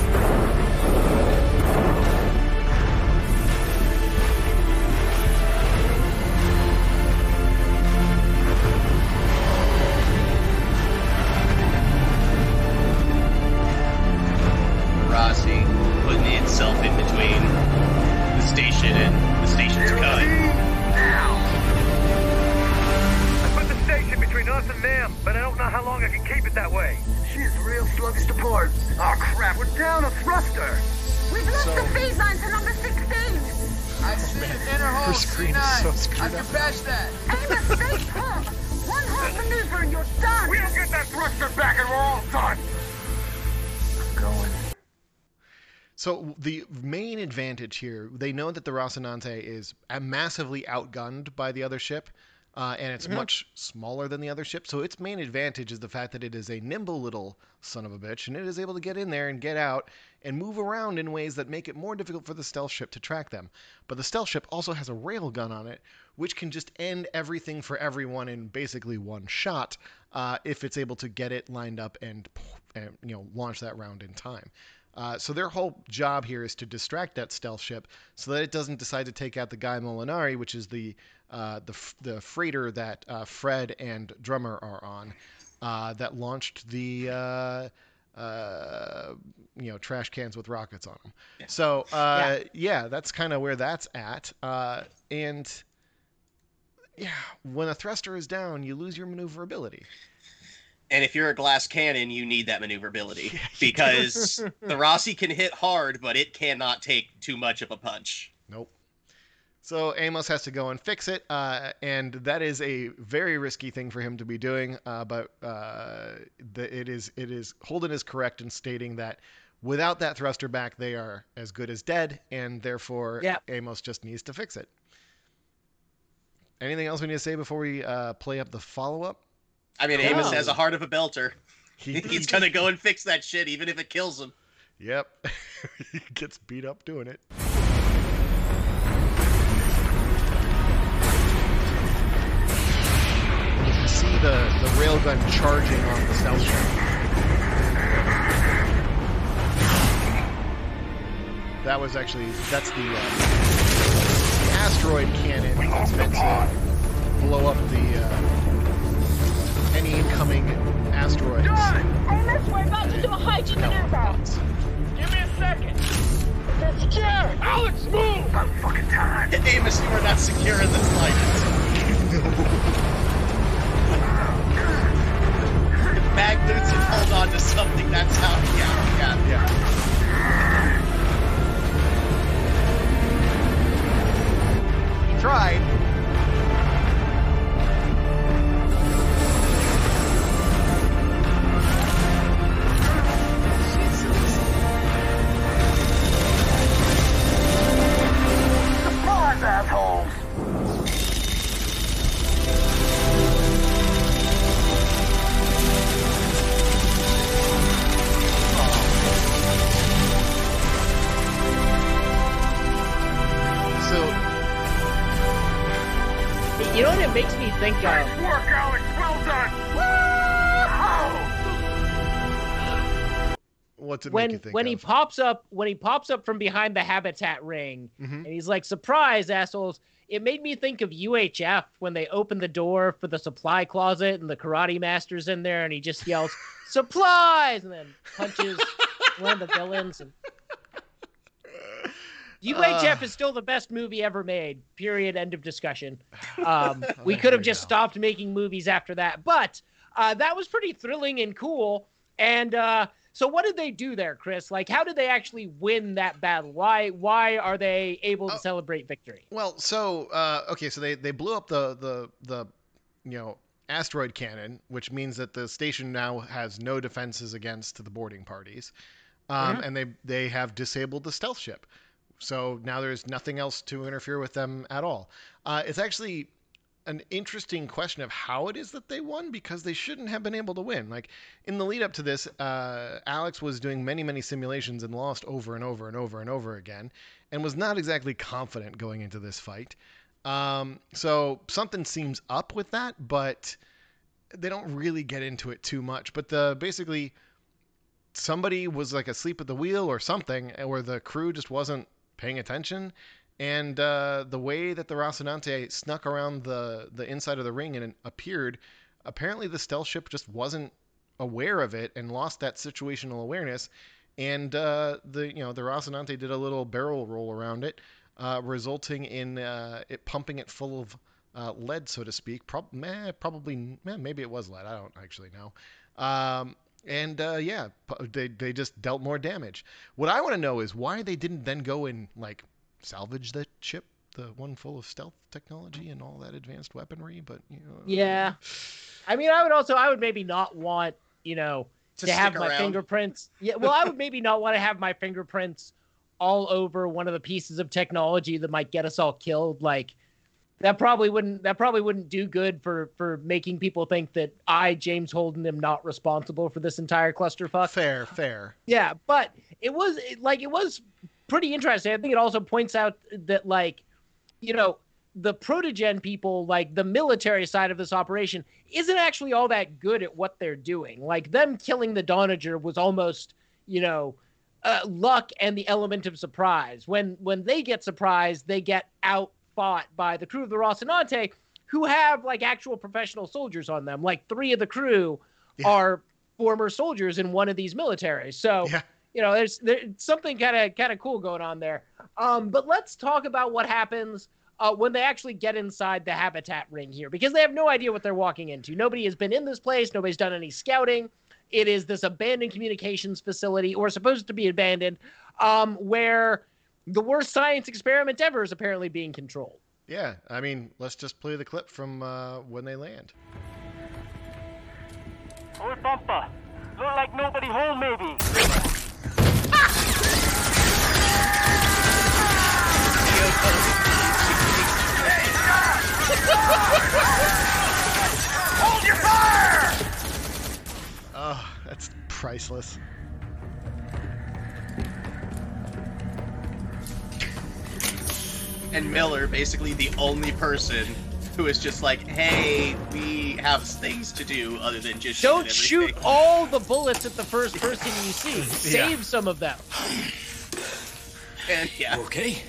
Advantage here, they know that the Rocinante is uh, massively outgunned by the other ship, uh, and it's Mhm. much smaller than the other ship. So its main advantage is the fact that it is a nimble little son of a bitch, and it is able to get in there and get out and move around in ways that make it more difficult for the stealth ship to track them. But the stealth ship also has a rail gun on it, which can just end everything for everyone in basically one shot uh, if it's able to get it lined up and, and you know launch that round in time. Uh, so their whole job here is to distract that stealth ship so that it doesn't decide to take out the Guy Molinari, which is the uh, the the freighter that uh, Fred and Drummer are on, uh, that launched the uh, uh, you know trash cans with rockets on them. So uh, yeah. that's kind of where that's at. Uh, and yeah, when a thruster is down, you lose your maneuverability. And if you're a glass cannon, you need that maneuverability because the Roci can hit hard, but it cannot take too much of a punch. Nope. So Amos has to go and fix it, uh, and that is a very risky thing for him to be doing. Uh, but uh, the, it is it is Holden is correct in stating that without that thruster back, they are as good as dead, and therefore Yeah. Amos just needs to fix it. Anything else we need to say before we uh, play up the follow up? I mean, Amos has a heart of a belter. He- He's gonna go and fix that shit, even if it kills him. Yep, he gets beat up doing it. You can see the, the railgun charging on the stealth ship. That was actually that's the, uh, the asteroid cannon that's meant to blow up the uh, any incoming asteroids. Amos, we're about to do a Hygiea maneuver. Give me a second. It's Jared. Alex, move! About fucking time. Amos, you are not secure in the slightest. if Magnuson hold on to something, that's how. Yeah, yeah, He tried. Surprise, assholes! So You know what it makes me think of? Nice work, Alex. Well done. What's it when make you think when of? he pops up when he pops up from behind the habitat ring Mhm. and he's like surprise assholes it made me think of UHF when they open the door for the supply closet and the karate master's in there and he just yells supplies and then punches one of the villains and UHF Uh. is still the best movie ever made. Period. End of discussion. Um, we could have just stopped making movies after that, but uh, that was pretty thrilling and cool. And uh, so, what did they do there, Chris? Like, how did they actually win that battle? Why? Why are they able Oh. to celebrate victory? Well, so uh, okay, so they they blew up the the the you know asteroid cannon, which means that the station now has no defenses against the boarding parties, um, Mhm. and they they have disabled the stealth ship. So now there's nothing else to interfere with them at all. Uh, it's actually an interesting question of how it is that they won because they shouldn't have been able to win. Like in the lead up to this, uh, Alex was doing many, many simulations and lost over and over and over and over again, and was not exactly confident going into this fight. Um, so something seems up with that, but they don't really get into it too much. But the basically somebody was like asleep at the wheel or something, or the crew just wasn't paying attention. And uh, the way that the Rocinante snuck around the the inside of the ring and appeared, apparently the stealth ship just wasn't aware of it and lost that situational awareness. And uh, the you know the Rocinante did a little barrel roll around it, uh, resulting in uh, it pumping it full of uh, lead, so to speak. Prob- meh, probably, meh, maybe it was lead. I don't actually know. Um, and uh, yeah, they they just dealt more damage. What I want to know is why they didn't then go and like salvage the ship, the one full of stealth technology and all that advanced weaponry. But you know, Yeah. I mean, I would also, I would maybe not want, you know, To to, have stick my around. fingerprints. Yeah. Well, I would maybe not want to have my fingerprints all over one of the pieces of technology that might get us all killed. Like, that probably wouldn't that probably wouldn't do good for for making people think that I James Holden am not responsible for this entire clusterfuck. Fair, fair. Yeah, but it was it- like it was pretty interesting. I think it also points out that like you know the protogen people like the military side of this operation isn't actually all that good at what they're doing. Like them killing the Donnager was almost you know uh, luck and the element of surprise. When when they get surprised they get out fought by the crew of the rocinante who have like actual professional soldiers on them. Like three of the crew are former soldiers in one of these militaries. So you know there's there's something kind of kind of cool going on there um but let's talk about what happens uh, when they actually get inside the habitat ring here because they have no idea what they're walking into nobody has been in this place nobody's done any scouting it is this abandoned communications facility or supposed to be abandoned um where the worst science experiment ever is apparently being controlled Yeah, I mean, let's just play the clip from uh, when they land. Oi, Bumper. Look like nobody home, maybe. Hold your fire! Oh, that's priceless. and Miller basically the only person who is just like, hey, we have things to do other than just don't shoot, shoot all the bullets at the first person you see Yeah. save some of them And yeah. Okay.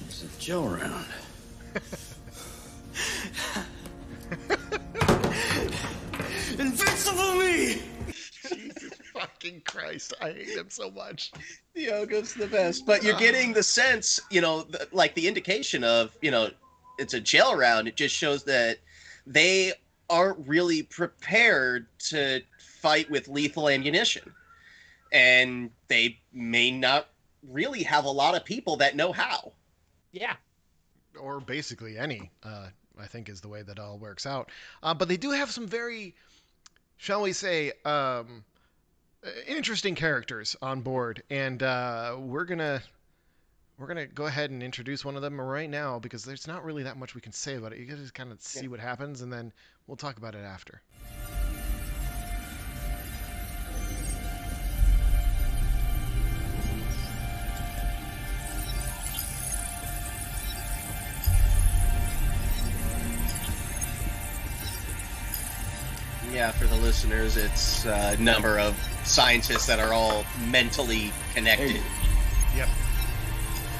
There's a Joe around. Invincible me! Jesus fucking Christ, I hate him so much. Diogo's the best, but you're getting the sense, you know, the, like the indication of, you know, it's a jail round. It just shows that they aren't really prepared to fight with lethal ammunition, and they may not really have a lot of people that know how. Yeah. Or basically any, uh, I think is the way that all works out. Uh, but they do have some very, shall we say, um, interesting characters on board, and uh, we're gonna we're gonna go ahead and introduce one of them right now because there's not really that much we can say about it. You gotta just kind of see what happens, and then we'll talk about it after. Yeah, for the listeners, it's a number of scientists that are all mentally connected. Yep.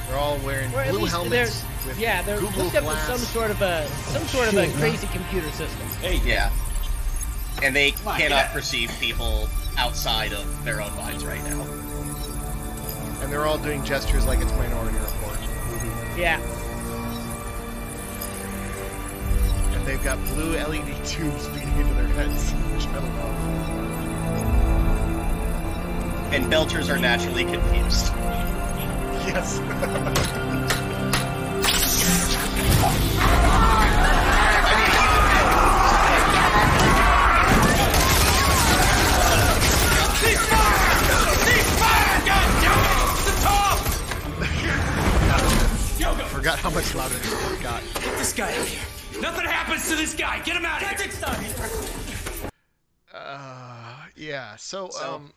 They're all wearing Or at blue least helmets. they're with yeah they're Google hooked up Glass. to some sort of a some sort of a crazy computer system Hey, yeah. and they Come on, cannot get- perceive people outside of their own minds right now. And they're all doing gestures like it's Minority Report movie. Yeah. They've got blue LED tubes feeding into their heads, which I love. And Belters are naturally confused. Yes. Forgot how much louder this got. Get this guy out of here. Nothing happens to this guy. Get him out of here. Uh, yeah. So, So, um,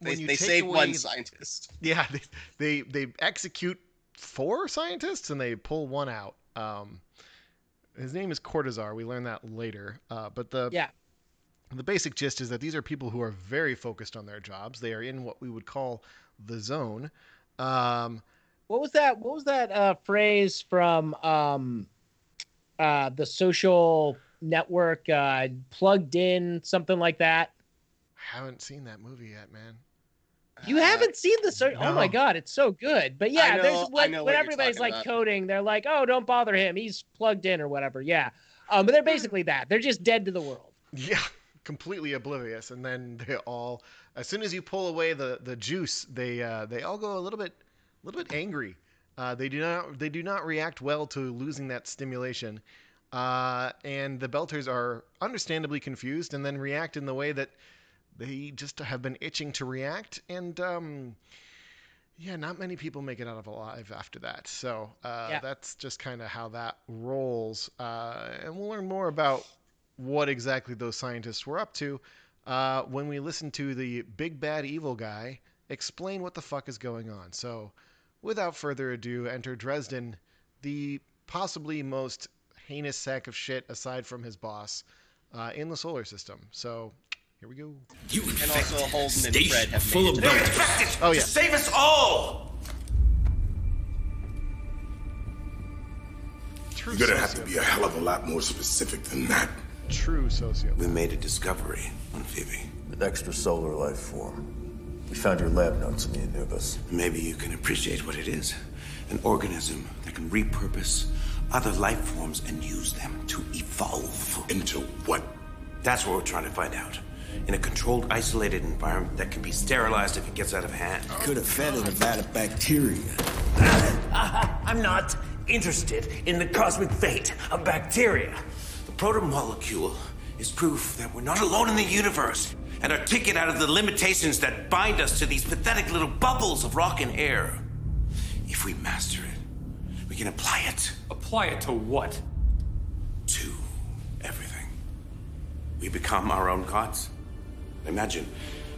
They, when they save away one scientist. Yeah, they, they they execute four scientists and they pull one out. Um, his name is Cortazar. We learn that later. Uh, but the Yeah. the basic gist is that these are people who are very focused on their jobs. They are in what we would call the zone. Um, What was that? What was that uh, phrase from um, uh, the social network? Uh, plugged in, something like that. I haven't seen that movie yet, man. You haven't seen the so- Oh my god, it's so good. But yeah, know- there's I when, when everybody's like about. coding, they're like, "Oh, don't bother him. He's plugged in or whatever." Yeah. Um, but they're basically that. They're just dead to the world. Yeah, completely oblivious, and then they all, as soon as you pull away the the juice, they uh, they all go a little bit, a little bit angry. Uh, they do not they do not react well to losing that stimulation, uh, and the Belters are understandably confused, and then react in the way that they just have been itching to react, and um, yeah, not many people make it out of alive after that. So uh, Yeah. that's just kind of how that rolls. Uh, and we'll learn more about what exactly those scientists were up to uh, when we listen to the big bad evil guy explain what the fuck is going on. So without further ado, enter Dresden, the possibly most heinous sack of shit aside from his boss uh, in the solar system. So here we go. You And also Holden and station Fred have full made of it. They're to- infected Oh, to yeah. save us all. True You're gonna have to be a hell of a lot more specific than that. True sociopath. We made a discovery on Phoebe. An extrasolar life form. We found your lab notes in the Anubis. Maybe you can appreciate what it is. An organism that can repurpose other life forms and use them to evolve. Into what? That's what we're trying to find out. In a controlled, isolated environment that can be sterilized if it gets out of hand. Could have fed it a vat of bacteria. Ah, I'm not interested in the cosmic fate of bacteria. The protomolecule is proof that we're not alone in the universe and our ticket out of the limitations that bind us to these pathetic little bubbles of rock and air. If we master it, we can apply it Apply it to what? to everything. We become our own gods. Imagine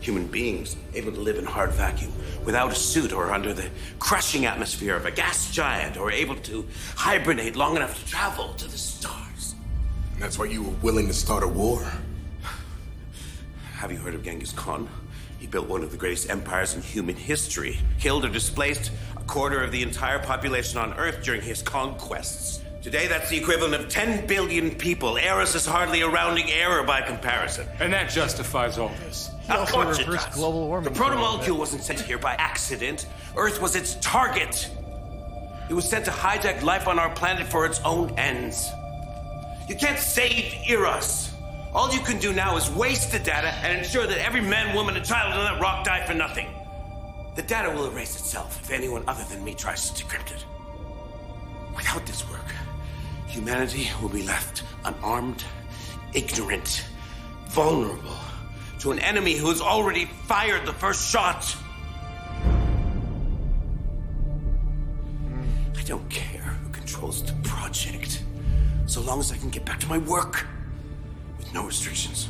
human beings able to live in hard vacuum without a suit or under the crushing atmosphere of a gas giant or able to hibernate long enough to travel to the stars. And that's why you were willing to start a war. Have you heard of Genghis Khan? He built one of the greatest empires in human history, killed or displaced a quarter of the entire population on Earth during his conquests. Today, that's the equivalent of 10 billion people. Eros is hardly a rounding error by comparison. And that justifies all this. He Of also course it does. global warming The for a little protomolecule wasn't sent here by accident. Earth was its target. It was sent to hijack life on our planet for its own ends. You can't save Eros. All you can do now is waste the data and ensure that every man, woman, and child on that rock die for nothing. The data will erase itself if anyone other than me tries to decrypt it. Without this work, humanity will be left unarmed, ignorant, vulnerable to an enemy who has already fired the first shot. I don't care who controls the project, so long as I can get back to my work no restrictions.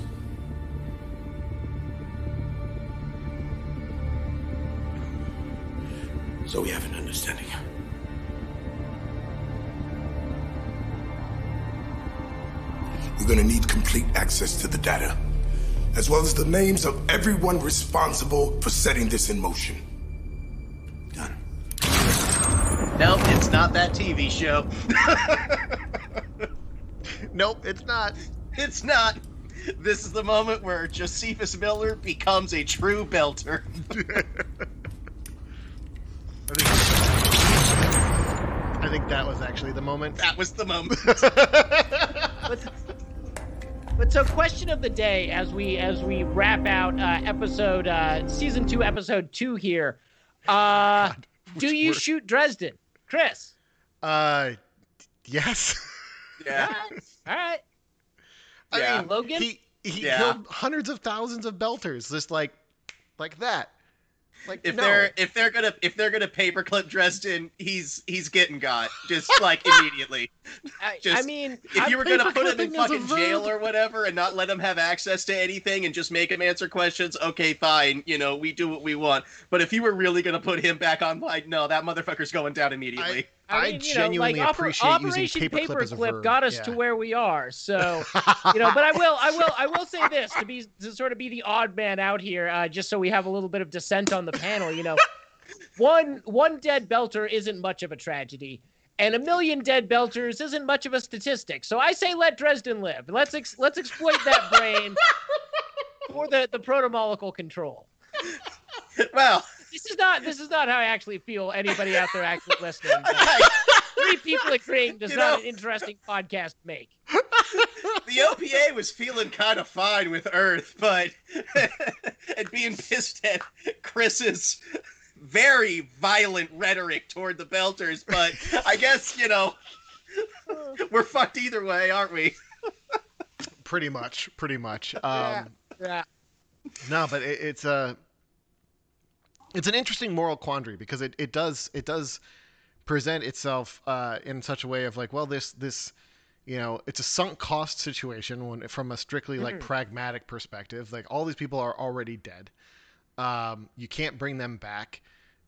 So we have an understanding. You're gonna need complete access to the data, as well as the names of everyone responsible for setting this in motion. Done. Nope, it's not that TV show. nope, it's not. It's not. This is the moment where Josephus Miller becomes a true belter. I think that was actually the moment. That was the moment. but, but so question of the day as we as we wrap out uh, episode uh, season two episode two here uh do you word? shoot dresden chris Uh, yes. Yeah. all right I Yeah. mean, Logan? he he Yeah. killed hundreds of thousands of belters, just like like that. Like If no. they're if they're gonna if they're gonna paperclip Dresden, he's he's getting got just like immediately. I, Just- I mean If I'm you were gonna put him in paperclipping is a fucking jail or whatever and not let him have access to anything and just make him answer questions, okay, fine. You know, we do what we want. But if you were really gonna put him back online, no, that motherfucker's going down immediately. I mean, you genuinely know, like, oper- appreciate using Operation paperclip as a verb. got us Yeah. to where we are. So, you know, but I will, I will, I will say this to be to sort of be the odd man out here, uh, just so we have a little bit of dissent on the panel. You know, one one dead belter isn't much of a tragedy, and a million dead belters isn't much of a statistic. So I say let Dresden live. Let's ex- let's exploit that brain for the the protomolecule control. Well, This is not this is not how I actually feel. Anybody out there actually listening? but Three people agreeing does You not know- an interesting podcast make. the OPA was feeling kind of fine with Earth, but and being pissed at Chris's very violent rhetoric toward the Belters. But I guess you know we're fucked either way, aren't we? pretty much, pretty much. Um, Yeah. No, but it, it's a it's an interesting moral quandary because it, it does it does present itself uh, in such a way of like, well, this this you know, it's a sunk cost situation when from a strictly like Mhm. pragmatic perspective. Like all these people are already dead. Um, you can't bring them back,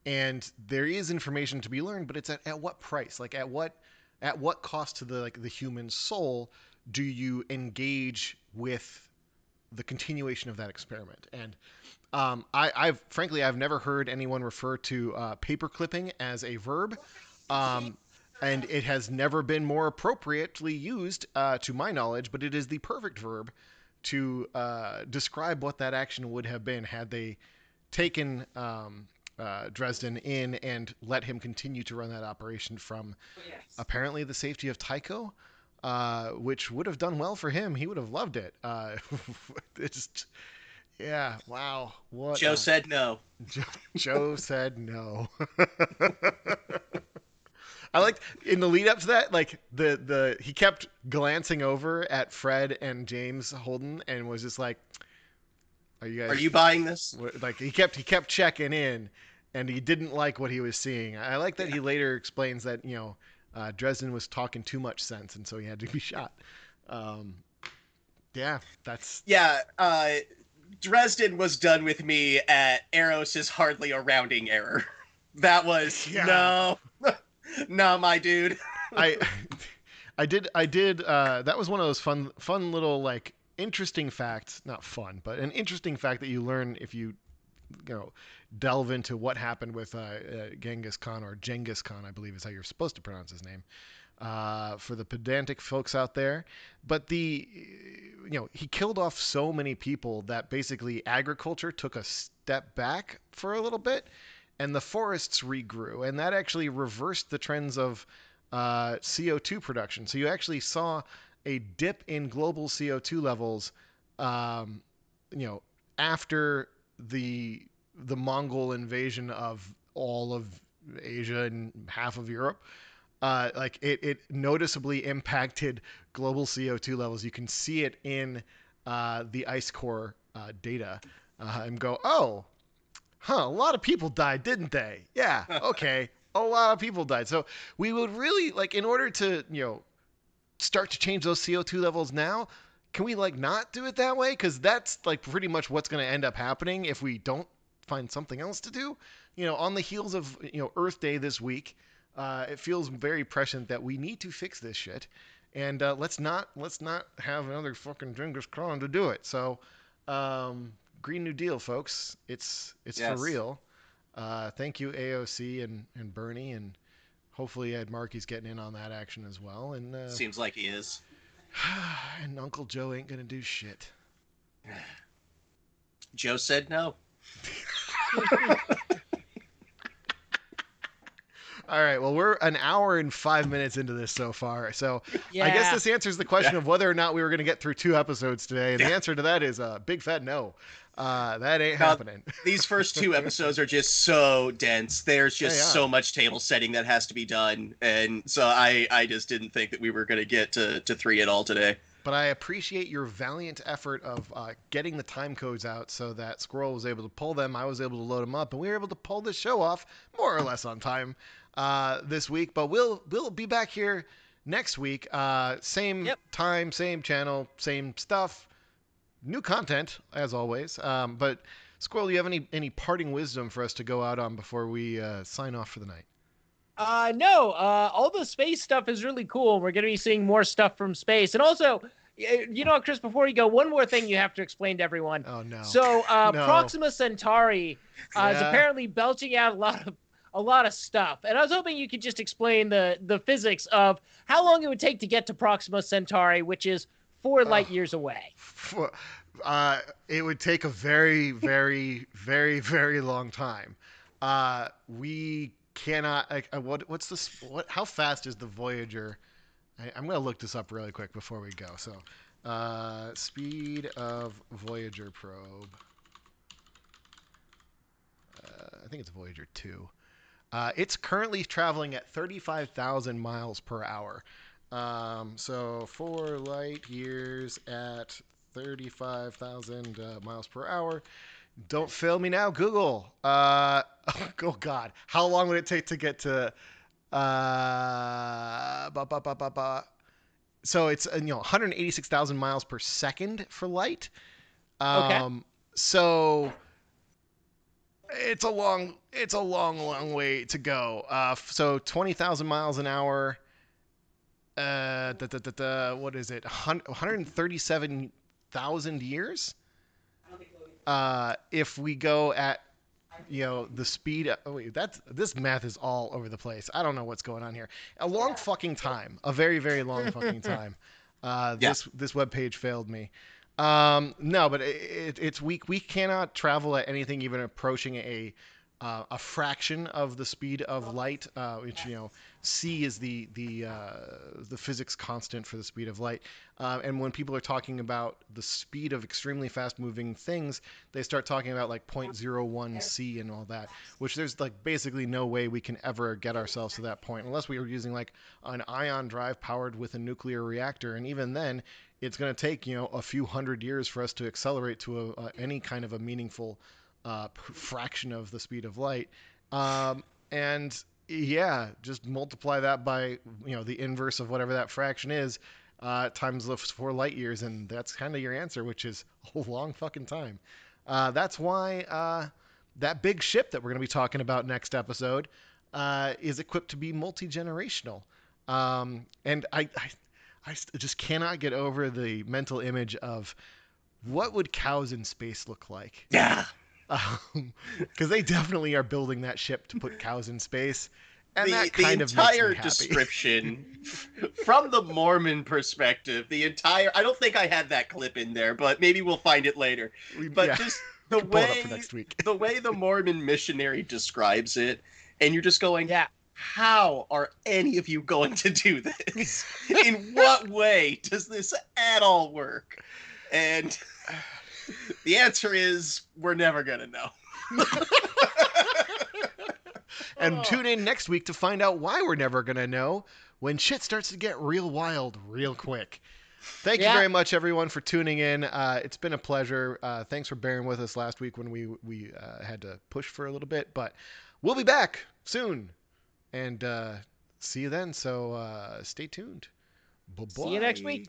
and there is information to be learned, but it's at, at what price? Like at what at what cost to the like the human soul do you engage with the continuation of that experiment? And um, I, I've frankly I've never heard anyone refer to uh, paper clipping as a verb, um, and it has never been more appropriately used uh, to my knowledge. But it is the perfect verb to uh, describe what that action would have been had they taken um, uh, Dresden in and let him continue to run that operation from apparently the safety of Tycho. Uh, which would have done well for him. He would have loved it. Uh, it's yeah, wow. What Joe a- said no. Joe, Joe said no. I liked in the lead up to that, like the the he kept glancing over at Fred and James Holden and was just like, "Are you guys? Are you buying this?" Like he kept he kept checking in, and he didn't like what he was seeing. I like that he later explains that you know uh, Dresden was talking too much sense, and so he had to be shot. Um, yeah, that's Yeah, uh, Dresden was done with me at Eros is hardly a rounding error. That was Yeah. no, no, my dude. I I did I did uh, that was one of those fun fun little like interesting facts not fun but an interesting fact that you learn if you you know delve into what happened with uh, uh, Genghis Khan or Genghis Khan I believe is how you're supposed to pronounce his name uh, for the pedantic folks out there but the you know he killed off so many people that basically agriculture took a step back for a little bit and the forests regrew, and that actually reversed the trends of uh, CO2 production. So you actually saw a dip in global CO2 levels, um, you know, after the the Mongol invasion of all of Asia and half of Europe. Uh, like it, it noticeably impacted global CO2 levels. You can see it in uh, the ice core uh, data uh, and go, oh, huh, a lot of people died, didn't they? Yeah, okay. a lot of people died. So we would really like in order to, you know, start to change those CO2 levels now, can we like not do it that way? Cuz that's like pretty much what's going to end up happening if we don't find something else to do. You know, on the heels of, you know, Earth Day this week, uh, it feels very prescient that we need to fix this shit. And uh, let's not let's not have another fucking Genghis Khan to do it. So, um, Green New Deal, folks. It's it's Yes. for real. Uh, thank you, AOC and, and Bernie, and hopefully Ed Markey's getting in on that action as well. And uh, Seems like he is. and Uncle Joe ain't gonna do shit. Joe said no. All right. Well, we're an hour and five minutes into this so far. So I guess this answers the question Yeah. of whether or not we were going to get through two episodes today. And the answer to that is a big fat no. Uh, that ain't Now, happening. These first two episodes are just so dense. There's just so much table setting that has to be done, and so I I just didn't think that we were going to get to to three at all today. But I appreciate your valiant effort of uh, getting the time codes out so that Squirrel was able to pull them. I was able to load them up, and we were able to pull this show off more or less on time uh, this week. But we'll we'll be back here next week. Uh, same time, same channel, same stuff. New content as always. Um, but Squirrel, do you have any any parting wisdom for us to go out on before we uh, sign off for the night? Uh, no, uh, all the space stuff is really cool. We're going to be seeing more stuff from space. And also, you know, Chris, before you go, one more thing you have to explain to everyone. Oh, no. So, uh, No. Proxima Centauri uh, is apparently belching out a lot of a lot of stuff. And I was hoping you could just explain the the physics of how long it would take to get to Proxima Centauri, which is four light years away. Uh, it would take a very, very, very, very long time. Uh, we cannot. Like, uh, what? What's this? What? How fast is the Voyager? I, I'm gonna look this up really quick before we go. So, uh, speed of Voyager probe. Uh, I think it's Voyager two. Uh, it's currently traveling at 35,000 miles per hour. Um, so four light years at 35,000 uh, miles per hour. Don't fail me now, Google. Uh, oh God, how long would it take to get to? Uh, ba, ba, ba, ba, ba. So it's uh, you know 186,000 miles per second for light. Okay. Um, So it's a long it's a long long way to go. Uh so 20,000 miles an hour uh da, da, da, da, what is it? 137,000 years? Uh if we go at you know the speed oh wait that's this math is all over the place. I don't know what's going on here. A long fucking time. A very very long fucking time. Uh Yeah. this this web page failed me um, no, but it, it, it's weak. we cannot travel at anything even approaching a uh, a fraction of the speed of light, uh, which you know c is the the uh, the physics constant for the speed of light. Uh, and when people are talking about the speed of extremely fast moving things, they start talking about like 0.01 c and all that, which there's like basically no way we can ever get ourselves to that point unless we were using like an ion drive powered with a nuclear reactor, and even then it's going to take you know a few hundred years for us to accelerate to a, a, any kind of a meaningful uh, fraction of the speed of light. Um, and yeah just multiply that by you know the inverse of whatever that fraction is uh, times the four light years and that's kind of your answer which is a long fucking time. Uh, that's why uh, that big ship that we're going to be talking about next episode uh, is equipped to be multi-generational. Um, and I, I I just cannot get over the mental image of what would cows in space look like. Yeah. Um, because they definitely are building that ship to put cows in space. And the, that kind of entire happy. description from the Mormon perspective, the entire I don't think I had that clip in there, but maybe we'll find it later. But yeah. just the Pull it up way next week. the way the Mormon missionary describes it, and you're just going, Yeah. How are any of you going to do this? In what way does this at all work? And the answer is we're never gonna know. And tune in next week to find out why we're never going to know when shit starts to get real wild real quick. Thank you very much, everyone, for tuning in. Uh, it's been a pleasure. Uh, thanks for bearing with us last week when we we uh, had to push for a little bit, but we'll be back soon, and uh, see you then. So uh, stay tuned. Bye See you next week.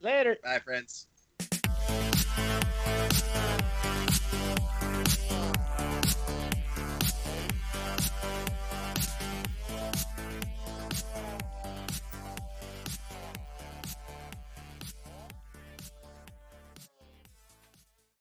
Later. Bye, friends.